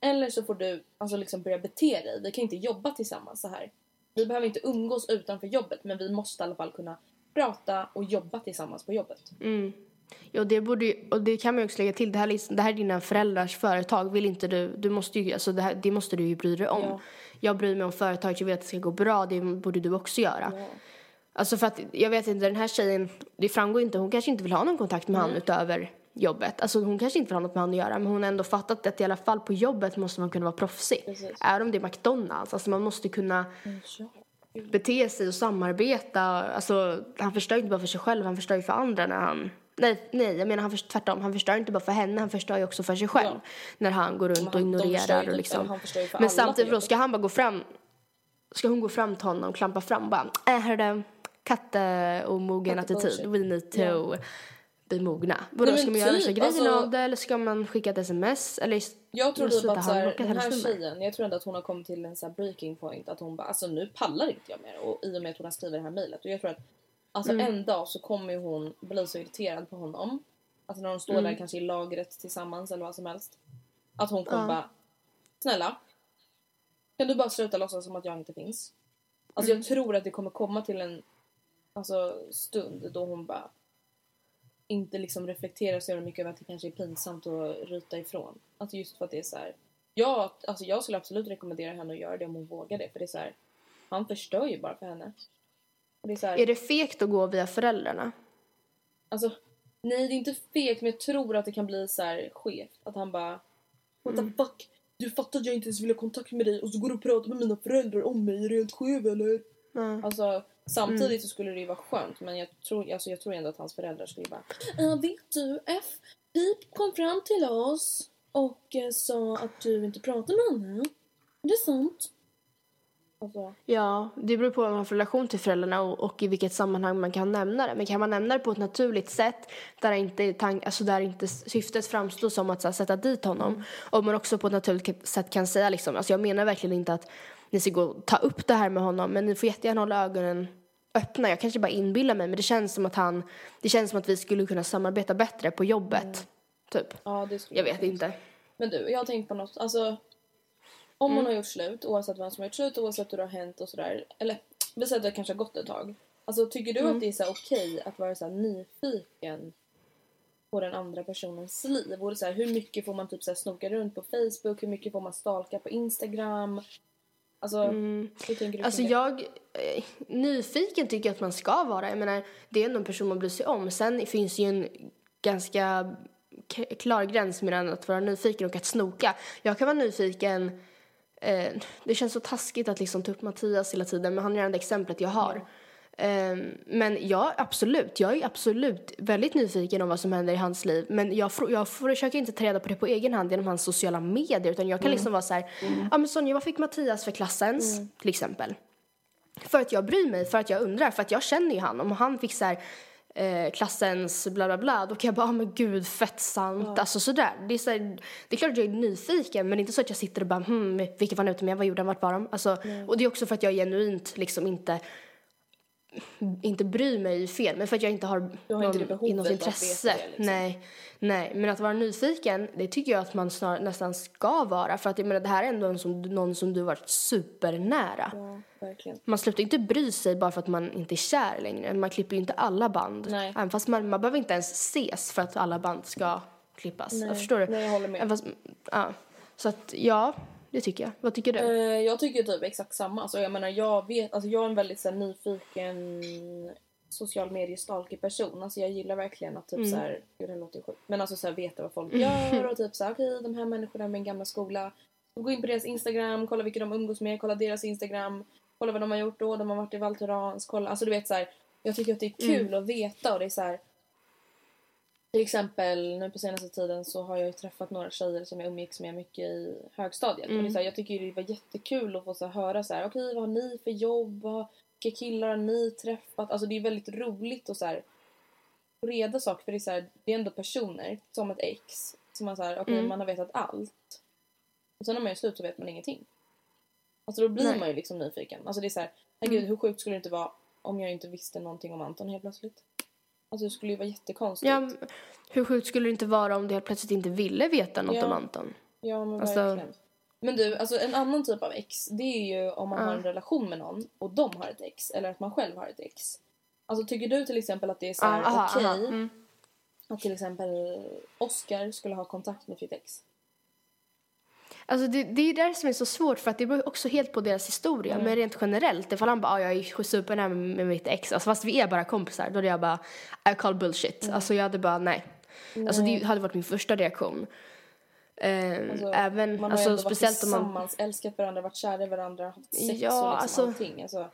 Eller så får du alltså liksom börja bete dig. Vi kan inte jobba tillsammans så här. Vi behöver inte umgås utanför jobbet men vi måste i alla fall kunna prata och jobba tillsammans på jobbet. Mm. Ja, det borde och det kan man också lägga till. Det här, är liksom- det här är dina föräldrars företag. Vill inte du, du måste ju, alltså det, här, det måste du ju bry dig om. Ja. Jag bryr mig om företaget, jag vill att det ska gå bra. Det borde du också göra. Alltså för att, jag vet inte, den här tjejen, det framgår inte, hon kanske inte vill ha någon kontakt med han utöver jobbet. Alltså hon kanske inte vill ha något med han att göra, men hon har ändå fattat att i alla fall på jobbet måste man kunna vara proffsig. Precis. Även om det är McDonalds, alltså man måste kunna bete sig och samarbeta. Alltså, han förstör inte bara för sig själv, han förstör ju för andra när han Nej, nej, jag menar han förstör, tvärtom. Han förstör inte bara för henne, han förstör ju också för sig själv. Ja. När han går runt och han- ju ignorerar och liksom. Men samtidigt då, ska han bara gå fram, ska hon gå fram till honom, klampa fram och bara, äh hörde, katte och mogen attityd. We need to Ja. Bli mogna. Vadå, ska man göra typ, värsta grejen alltså- av det eller ska man skicka ett sms? Eller Jag tror typ att så här, den här tjejen, jag tror ändå att hon har kommit till en så breaking point att hon bara alltså nu pallar inte jag mer och i och med att hon har skrivit det här mejlet och jag tror att alltså Mm. en dag så kommer hon bli så irriterad på honom alltså när de står Mm. där kanske i lagret tillsammans eller vad som helst att hon kommer Ja. bara snälla kan du bara sluta låtsas som att jag inte finns alltså Mm. jag tror att det kommer komma till en alltså stund då hon bara inte liksom reflekterar så jävla mycket över att det kanske är pinsamt att ryta ifrån. Alltså just för att det är så här. Ja, alltså jag skulle absolut rekommendera henne att göra det om hon vågar det. För det är så här, han förstör ju bara för henne. Och det är så här, är det fegt att gå via föräldrarna? alltså, nej det är inte fegt men jag tror att det kan bli så här skevt. Att han bara, what the fuck? Du fattar att jag inte ens vill ha kontakt med dig och så går du och pratar med mina föräldrar om mig. Är du helt skev eller? Ja. Alltså samtidigt så skulle det ju vara skönt men jag tror, alltså, jag tror ändå att hans föräldrar skulle bara äh, Vet du F, Pip kom fram till oss och eh, sa att du inte pratar med henne. Det är sant. Alltså, Ja, det beror på vad man har för relation till föräldrarna och, och i vilket sammanhang man kan nämna det. Men kan man nämna det på ett naturligt sätt där inte, tank, alltså där inte syftet framstår som att här, sätta dit honom och man också på ett naturligt sätt kan säga liksom, alltså jag menar verkligen inte att ni ska gå och ta upp det här med honom men ni får jättegärna hålla ögonen öppna. Jag kanske bara inbillar mig men det känns som att han, det känns som att vi skulle kunna samarbeta bättre på jobbet. Typ. ja, det skulle Jag vet inte. Men du, jag har tänkt på något. Alltså, om Mm. hon har gjort slut, oavsett vem som har gjort slut, oavsett hur det har hänt och sådär. Eller vi säger att det kanske har gått ett tag. Alltså tycker du Mm. att det är så okej att vara så här nyfiken på den andra personens liv? Och så här, hur mycket får man typ så här snoka runt på Facebook? Hur mycket får man stalka på Instagram? Alltså, hur tänker du Alltså det? jag, eh, nyfiken tycker jag att man ska vara. Jag menar, det är ändå en person man bryr sig om. Sen finns ju en ganska klar gräns mellan att vara nyfiken och att snoka. Jag kan vara nyfiken, eh, det känns så taskigt att liksom ta upp Mattias hela tiden, men han är det enda exemplet jag har. Eh, men ja, absolut. Jag är absolut väldigt nyfiken om vad som händer i hans liv. Men jag, jag försöker inte ta reda på det på egen hand genom hans sociala medier. Utan jag kan liksom vara så här, ja men Sonja, vad fick Mattias för klassens? Till exempel. För att jag bryr mig, för att jag undrar, för att jag känner ju han. Om han fick så här, eh, klassens bla bla bla, då kan jag bara, ah, men gud fett sant. Alltså sådär. Det är, så här, det är klart att jag är nyfiken, men det är inte så att jag sitter och bara, hmm, vilka var han ute med, vad gjorde han, vart var de? Alltså, och det är också för att jag genuint liksom inte inte bryr mig fel, men för att jag inte har, Du har inte någon, behovet i något intresse. det, liksom. Nej, nej, men att vara nyfiken, det tycker jag att man snar, nästan ska vara. För att jag menar, det här är ändå en som, någon som du varit supernära. Ja, verkligen. Man slutar inte bry sig bara för att man inte är kär längre. Man klipper ju inte alla band. Nej. Även fast man, man behöver inte ens ses för att alla band ska klippas. Nej. Jag förstår du? Nej, jag håller med. Fast, ja. Så att, ja, det tycker jag. Vad tycker du? Eh, jag tycker typ exakt samma. Alltså, jag menar, jag, vet, alltså, jag är en väldigt så här, nyfiken social medie stalker person. Alltså, jag gillar verkligen att typ så här, det låter ju sjukt. Men alltså så här, veta vad folk gör och typ så här, okej de här människorna är min gamla skola. Gå in på deras Instagram, kolla vilka de umgås med, kolla deras Instagram. Kolla vad de har gjort då, de har varit i Val Thorens, kolla. Alltså du vet så här, jag tycker att det är kul att veta och det är så här. Till exempel nu på senaste tiden så har jag ju träffat några tjejer som jag umgicks med mycket i högstadiet. Och det är så här, jag tycker det var jättekul att få så här, höra så här, okej vad har ni för jobb? Vad, vilka killar har ni träffat? Alltså det är väldigt roligt att så här, reda saker för det är så här, det är ändå personer som ett ex som man så här, okej man har vetat allt. Och sen när man är slut så vet man ingenting. Alltså då blir Nej. man ju liksom nyfiken. Alltså det är så här, herregud hur sjukt skulle det inte vara om jag inte visste någonting om Anton helt plötsligt? Alltså det skulle ju vara jättekonstigt. Ja, hur sjukt skulle det inte vara om du helt plötsligt inte ville veta något Ja. om Anton? Ja men Alltså- verkligen. Men du, alltså en annan typ av ex det är ju om man Ja. har en relation med någon och de har ett ex eller att man själv har ett ex. Alltså tycker du till exempel att det är så här okej aha, mm. att till exempel Oscar skulle ha kontakt med sitt ex? Alltså det, det är det som är så svårt för att det beror också helt på deras historia. Mm. Men rent generellt, ifall han bara ah, jag är supernära med, mitt ex, alltså fast vi är bara kompisar, då hade jag bara I call bullshit. Mm. Alltså jag hade bara nej. Alltså det hade varit min första reaktion. Eh, Alltså, även, man har alltså ändå varit man tillsammans, älskat varandra, varit kära i varandra, haft sex Ja, och liksom alltså- allting. Alltså,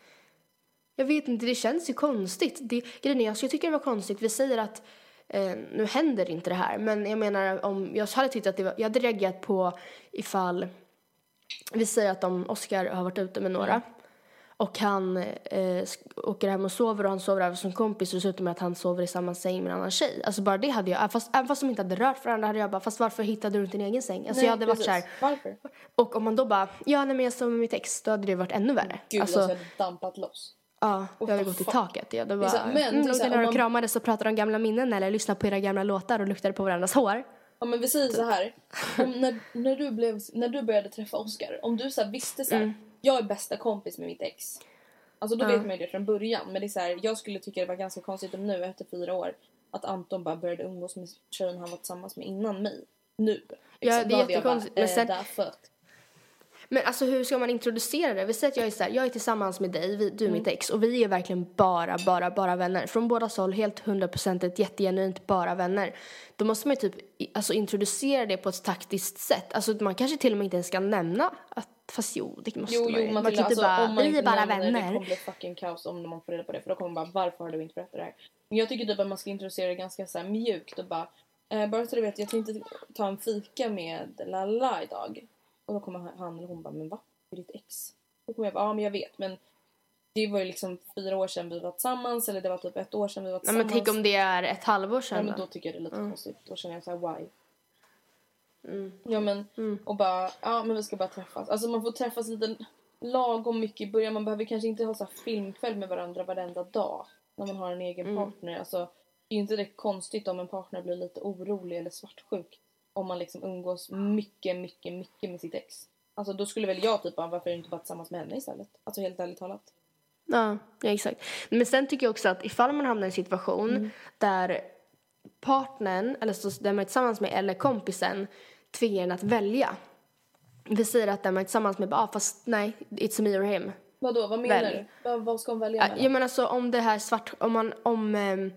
Jag vet inte, det känns ju konstigt. Det, grejen är, alltså, jag tycker det var konstigt. Vi säger att Eh, nu händer inte det här, men jag menar om jag hade tyckt att det var, jag hade reagerat på ifall vi säger att om Oscar har varit ute med några och han eh, åker hem och sover och han sover över en kompis och med att han sover i samma säng med en annan tjej. Alltså bara det hade jag, även fast, även fast de inte hade rört varandra hade jag bara, fast varför hittade du inte din egen säng? Alltså Nej, jag hade varit precis. så här, Varför? och om man då bara, ja nej men jag sover med mitt ex, då hade det varit ännu värre. Gud, alltså, alltså, jag hade dampat loss. Ja, jag hade gått i taket. Jag hade bara, här, men mm, så låg här, där om och man- kramades och pratade om gamla minnen eller lyssnade på era gamla låtar och luktade på varandras hår. Ja men vi säger så här. Om när, när, du blev, när du började träffa Oscar, om du så visste så här, Mm. jag är bästa kompis med mitt ex. Alltså då vet man ju det från början. Men det är så här, jag skulle tycka det var ganska konstigt om nu efter fyra år att Anton bara började umgås med tjejen han var tillsammans med innan mig. Nu. Ja, Liksom, det är hade jag jättekonstigt, Bara, men eh, sen- därför. Men alltså hur ska man introducera det? Vi säger att jag är, så här, jag är tillsammans med dig, vi, du är mitt ex och vi är verkligen bara, bara, bara vänner. Från båda håll, helt hundraprocentigt, jättegenuint bara vänner. Då måste man ju typ alltså, introducera det på ett taktiskt sätt. Alltså man kanske till och med inte ens ska nämna att, fast jo, det måste Jo, man jo ju. Man kan alltså, inte bara, om man vi är bara nämner det, Det vänner. kommer bli fucking kaos om man får reda på det. För då kommer man bara, varför har du inte berättat det här? Men jag tycker typ att man ska introducera det ganska så mjukt och bara, eh, bara så du vet, jag tänkte ta en fika med Lala idag. Och då kommer han- eller hon bara, men va? Det är ditt ex? Då kommer jag bara, ja men jag vet men det var ju liksom fyra år sedan vi var tillsammans eller det var typ ett år sedan vi var Ja, tillsammans. men tänk om det är ett halvår Ja sedan men då. tycker jag det är lite konstigt. Då känner jag så här, why? Mm. Ja men, och bara, ja men vi ska bara träffas. Alltså man får träffas lite lagom mycket i början. Man behöver kanske inte ha så filmkväll med varandra varenda dag. När man har en egen Mm. partner. Alltså, det är ju inte det konstigt om en partner blir lite orolig eller svartsjuk. Om man liksom umgås mycket, mycket, mycket med sitt ex. Alltså då skulle väl jag typ bara, varför är du inte bara tillsammans med henne istället? Alltså helt ärligt talat. Ja, ja, exakt. Men sen tycker jag också att ifall man hamnar i en situation Mm. där partnern, eller så, den man är tillsammans med, eller kompisen tvingar en att välja. Vi säger att den man är tillsammans med bara, ah, fast nej, it's me or him. Vadå, vad menar Välj. du? Vad, vad ska hon välja Ja, mellan? jag menar så om det här svart, om man, om ehm,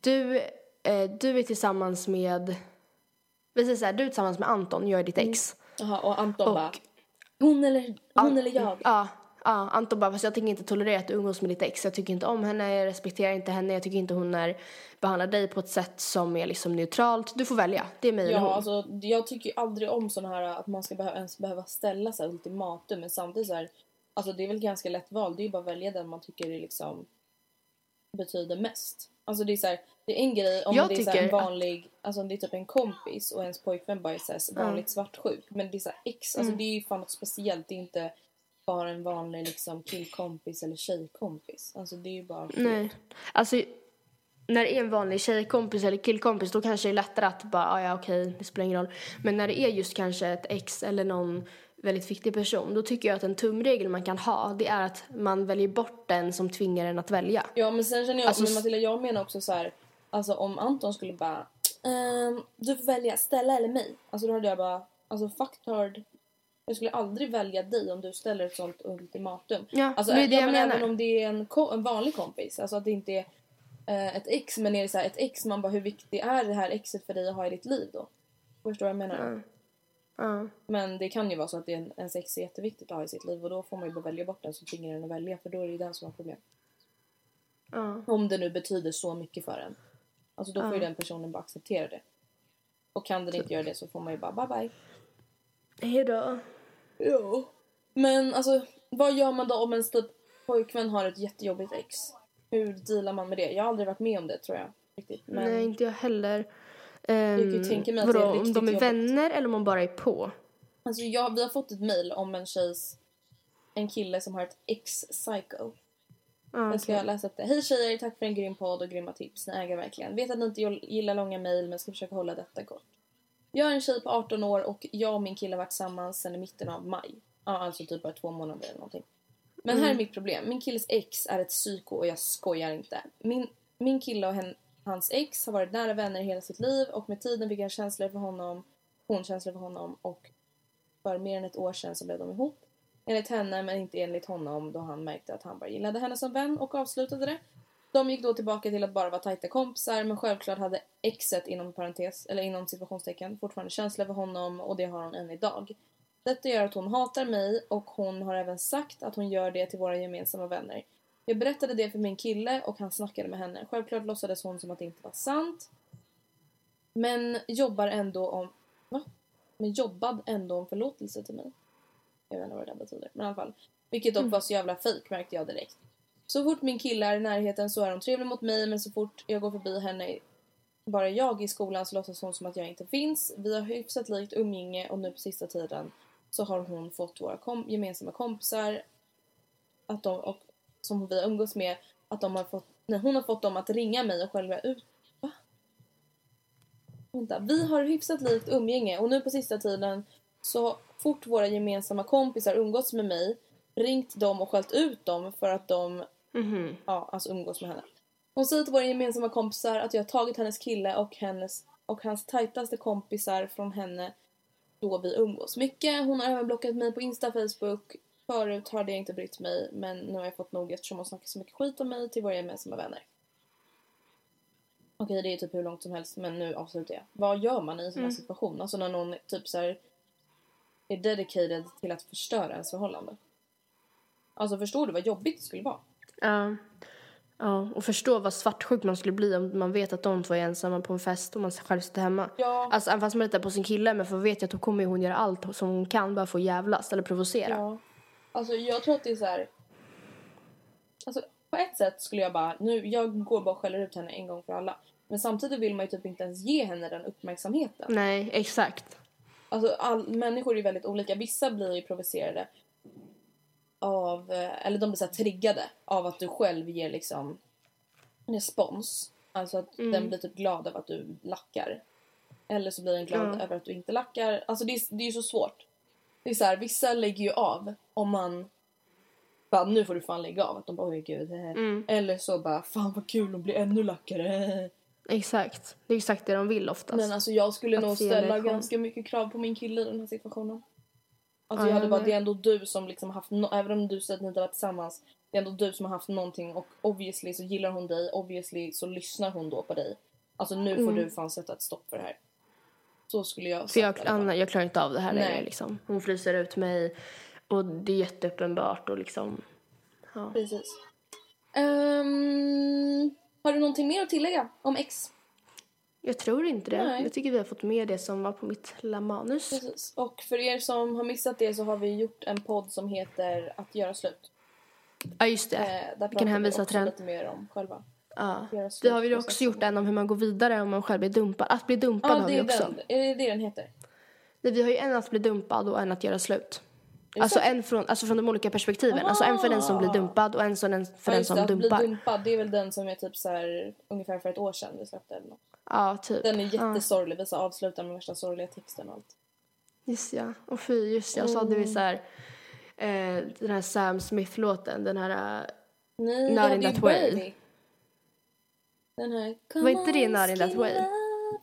du, eh, du är tillsammans med, vi säger så här, du är tillsammans med Anton, jag är ditt ex. Jaha, och Anton Och- bara, hon eller, hon eller jag? Ja, ja, Anton bara, fast jag tänker inte tolerera att du umgås med ditt ex. Jag tycker inte om henne, jag respekterar inte henne, jag tycker inte hon är, behandlar dig på ett sätt som är liksom neutralt. Du får välja, det är mig eller Ja, hon. alltså, jag tycker aldrig om såna här att man ska behöva, ens behöva ställa här ultimatum. Men samtidigt så här, alltså det är väl ganska lätt val. Det är ju bara att välja den man tycker är liksom betyder mest. Alltså det är så här, det är en grej om Jag det är så en tycker att- vanlig, alltså om det är typ en kompis och ens pojkvän bara är så vanligt svartsjuk. Men det är så ex, alltså Mm. det är ju fan något speciellt. Det är inte bara en vanlig liksom killkompis eller tjejkompis. Alltså det är ju bara Nej, alltså när det är en vanlig tjejkompis eller killkompis då kanske det är lättare att bara, ah, ja okej, det spelar ingen roll. Men när det är just kanske ett ex eller någon väldigt viktig person då tycker jag att en tumregel man kan ha det är att man väljer bort den som tvingar en att välja. Ja men sen känner jag, Alltså, men Matilda jag menar också så här, alltså om Anton skulle bara ehm, du får välja Stella eller mig. Alltså då hade jag bara, alltså fuck. Jag skulle aldrig välja dig om du ställer ett sånt ultimatum. Ja, alltså, det är det ja, jag men menar. Även om det är en, en vanlig kompis, alltså att det inte är eh, ett ex men är det så ett ex man bara hur viktigt är det här exet för dig att ha i ditt liv då? Förstår du vad jag menar? Ja. Men det kan ju vara så att det är en, ens ex är jätteviktigt att ha i sitt liv och då får man ju bara välja bort den som tvingar en att välja för då är det ju den som har problem. Ja. Om det nu betyder så mycket för en. Alltså då får ju den personen bara acceptera det. Och kan den inte göra det så får man ju bara bye bye. Hejdå. Ja. Men alltså vad gör man då om ens typ pojkvän har ett jättejobbigt ex? Hur dealar man med det? Jag har aldrig varit med om det tror jag. Riktigt. Men Nej, inte jag heller. kan ju Um, tänka mig att vadå, det är om de är jobbigt. vänner eller om man bara är på? alltså jag, vi har fått ett mail om en tjejs en kille som har ett ex-psycho. Ja, Jag ska läsa upp det. Hej tjejer, tack för en grym podd och grymma tips. Ni äger verkligen. Vet att ni inte gillar långa mejl men ska försöka hålla detta kort. Jag är en tjej på 18 år och jag och min kille har varit tillsammans sedan i mitten av maj. Ja, alltså typ bara två månader eller någonting. Men här är mitt problem. Min killes ex är ett psyko och jag skojar inte. Min, min kille och hen, hans ex har varit nära vänner hela sitt liv och med tiden fick jag känslor för honom. Hon känslor för honom och för mer än ett år sedan så blev de ihop. Enligt henne men inte enligt honom då han märkte att han bara gillade henne som vän och avslutade det. De gick då tillbaka till att bara vara tajta kompisar men självklart hade exet inom parentes, eller inom situationstecken fortfarande känslor för honom och det har hon än idag. Detta gör att hon hatar mig och hon har även sagt att hon gör det till våra gemensamma vänner. Jag berättade det för min kille och han snackade med henne. Självklart låtsades hon som att det inte var sant. Men jobbar ändå om... Va? Men jobbad ändå om förlåtelse till mig. Jag vet inte vad det där betyder. Men i alla fall. Vilket dock var så jävla fejk märkte jag direkt. Så fort min kille är i närheten så är hon trevlig mot mig men så fort jag går förbi henne bara jag i skolan så låtsas hon som att jag inte finns. Vi har hyfsat likt umgänge och nu på sista tiden så har hon fått våra kom gemensamma kompisar att de, och, som vi har umgås med att de har fått, nej, hon har fått dem att ringa mig och själva ut... Va? Vänta. Vi har hyfsat likt umgänge och nu på sista tiden så fort våra gemensamma kompisar umgås med mig ringt dem och skällt ut dem för att de Mhm. ja, alltså umgås med henne. Hon säger till våra gemensamma kompisar att jag har tagit hennes kille och, hennes, och hans tajtaste kompisar från henne då vi umgås mycket. Hon har även blockat mig på Insta Facebook. Förut har det inte brytt mig men nu har jag fått nog eftersom hon snackar så mycket skit om mig till våra gemensamma vänner. Okej, det är typ hur långt som helst men nu avslutar jag. Vad gör man i en sån här situation? Alltså när någon typ så här är dedicated till att förstöra ens förhållande. Alltså förstår du vad jobbigt det skulle vara? Ja. Ja, och förstå vad svartsjuk man skulle bli om man vet att de två är ensamma på en fest och man själv sitter hemma. Ja. Alltså även fast man litar på sin kille men för vet jag att då kommer hon göra allt som hon kan bara för att jävlas eller provocera. Ja. Alltså jag tror att det är så här. Alltså på ett sätt skulle jag bara, nu, jag går bara och skäller ut henne en gång för alla. Men samtidigt vill man ju typ inte ens ge henne den uppmärksamheten. Nej, exakt. Alltså all, människor är väldigt olika. Vissa blir ju provocerade av, eh, eller de blir så triggade av att du själv ger liksom respons. Alltså att den blir typ glad över att du lackar. Eller så blir den glad Ja. över att du inte lackar. Alltså det är, det är ju så svårt. Det är så här, vissa lägger ju av om man bara nu får du fan lägga av. Att de bara oj gud. eh." Eller så bara fan vad kul hon blir ännu lackare. Exakt. Det är exakt det de vill oftast. Men alltså jag skulle Att nog ställa ganska mycket krav på min kille i den här situationen. Alltså Ja, jag hade bara, det är ändå du som liksom haft, no- även om du säger att ni inte varit tillsammans, det är ändå du som har haft någonting och obviously så gillar hon dig, obviously så lyssnar hon då på dig. Alltså nu får du fan sätta ett stopp för det här. Så skulle jag Mm. Sagt jag. Anna, jag klarar inte av det här längre liksom. Hon fryser ut mig och det är jätteuppenbart och liksom. Ja. Precis. Ehm, har du någonting mer att tillägga om X? Jag tror inte det. Nej. Jag tycker vi har fått med det som var på mitt lilla manus. Precis. Och för er som har missat det så har vi gjort en podd som heter Att göra slut. Ja, just det. Eh, där vi kan hänvisa till den. lite mer om själva. Ja. Det har vi också gjort en om hur man går vidare om man själv blir dumpad. Att bli dumpad Ja, har vi också. den. Är det det den heter? Nej, Vi har ju en att bli dumpad och en att göra slut. Alltså en från, alltså från de olika perspektiven. Alltså en för den som blir dumpad och en som den, för Ja, den som det, att dumpar. bli dumpad, det är väl den som är typ så här ungefär för ett år sedan vi släppte eller något. Ja, typ. Den är Ja, jättesorglig, vi så avslutar med värsta sorgliga texten och allt. just ja. Och fy, just ja. Och så hade Mm. vi så här, eh, den här Sam Smith-låten. Den här... Nej, Not in that way. Birdie. Den här... Var inte det Not in that way?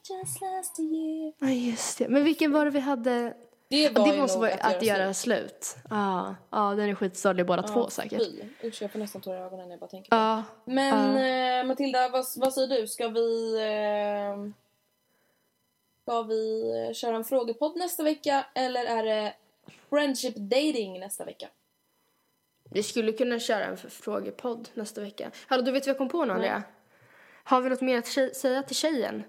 just last year. Ja, just det. Men vilken var det vi hade? Det var det måste vara att, göra slut. Ja, ja, den är skitsorglig båda två säkert. Fy. Usch, jag får nästan tårar i ögonen när jag bara tänker på det. Ja, Men eh, Matilda, vad, vad säger du? Ska vi... Eh, ska vi köra en frågepodd nästa vecka eller är det friendship dating nästa vecka? vi skulle kunna köra en frågepodd nästa vecka. Hallå, du vet vad jag kom på nu, Andrea? Har vi något mer att säga till tjejen?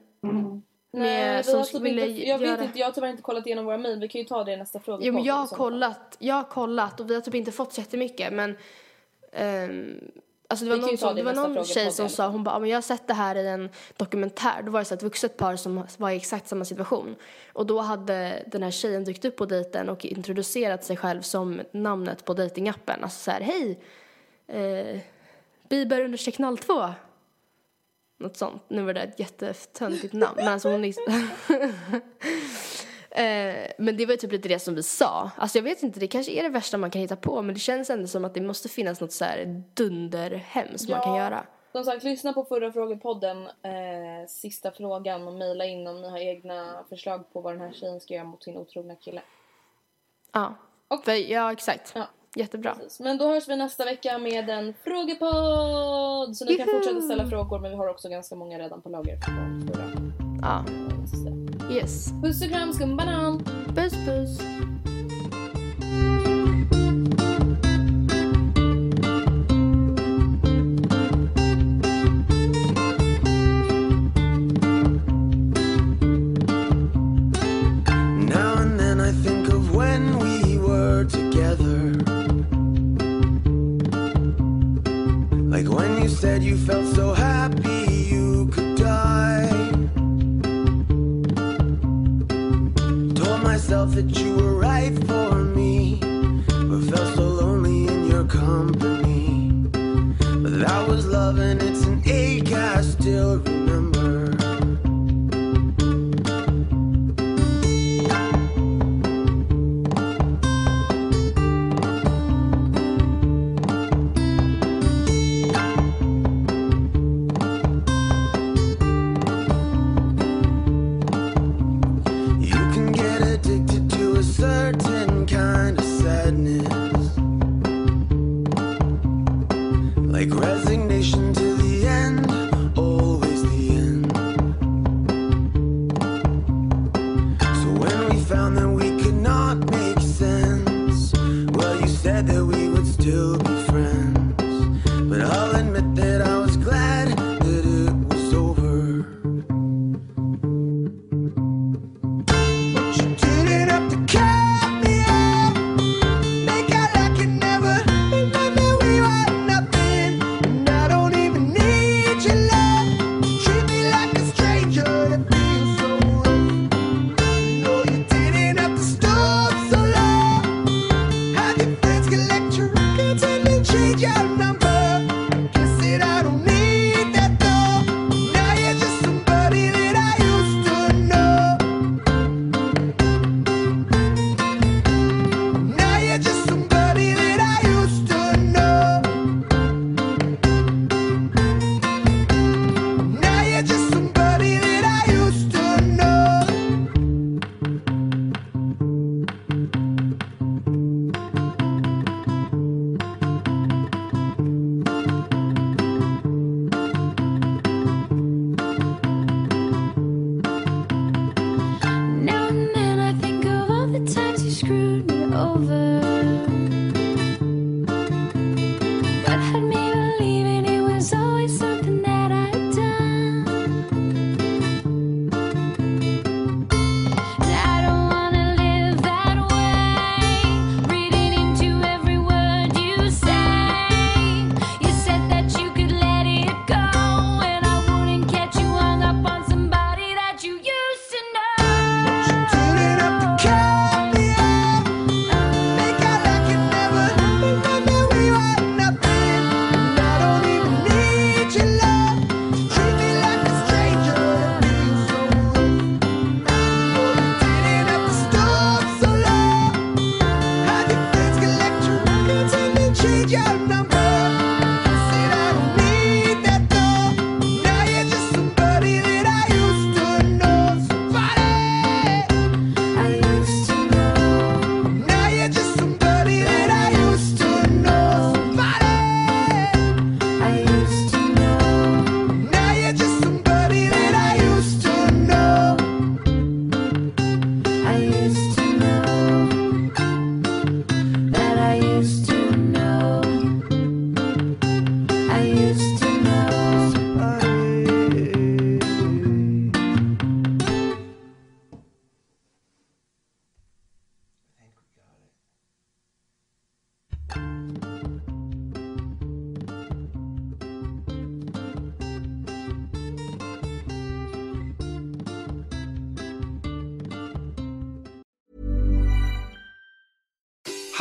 Nej, som har typ ville inte, jag göra- vet inte, jag har tyvärr inte kollat igenom våra mejl. Vi kan ju ta det i nästa frågepodd. Jo, men jag har fall. kollat. Jag har kollat och vi har typ inte fått så jättemycket, men... ehm, alltså det var Vi någon, som, det det var någon tjej som sa, hon bara, "Ja, men jag har sett det här i en dokumentär. Då var det så ett vuxet par som var i exakt samma situation. Och då hade den här tjejen dykt upp på dejten och introducerat sig själv som namnet på datingappen. Alltså så här, hej! Eh, Biber understreck 02. Något sånt. Nu var det ett jättetöntigt namn. Men alltså hon är... Eh, men det var ju typ lite det som vi sa. Alltså jag vet inte, det kanske är det värsta man kan hitta på men det känns ändå som att det måste finnas något så här dunderhem som man kan göra. Som sagt, lyssna på förra frågepodden, eh, sista frågan och mejla in om ni har egna förslag på vad den här tjejen ska göra mot sin otrogna kille. Ja, Och- För, ja exakt. Ja. Jättebra. Precis. Men då hörs vi nästa vecka med en frågepodd! Så ni kan Juhu! fortsätta ställa frågor men vi har också ganska många redan på lager från förra. Ja, yes. Puss och kram skumbanan! Puss puss.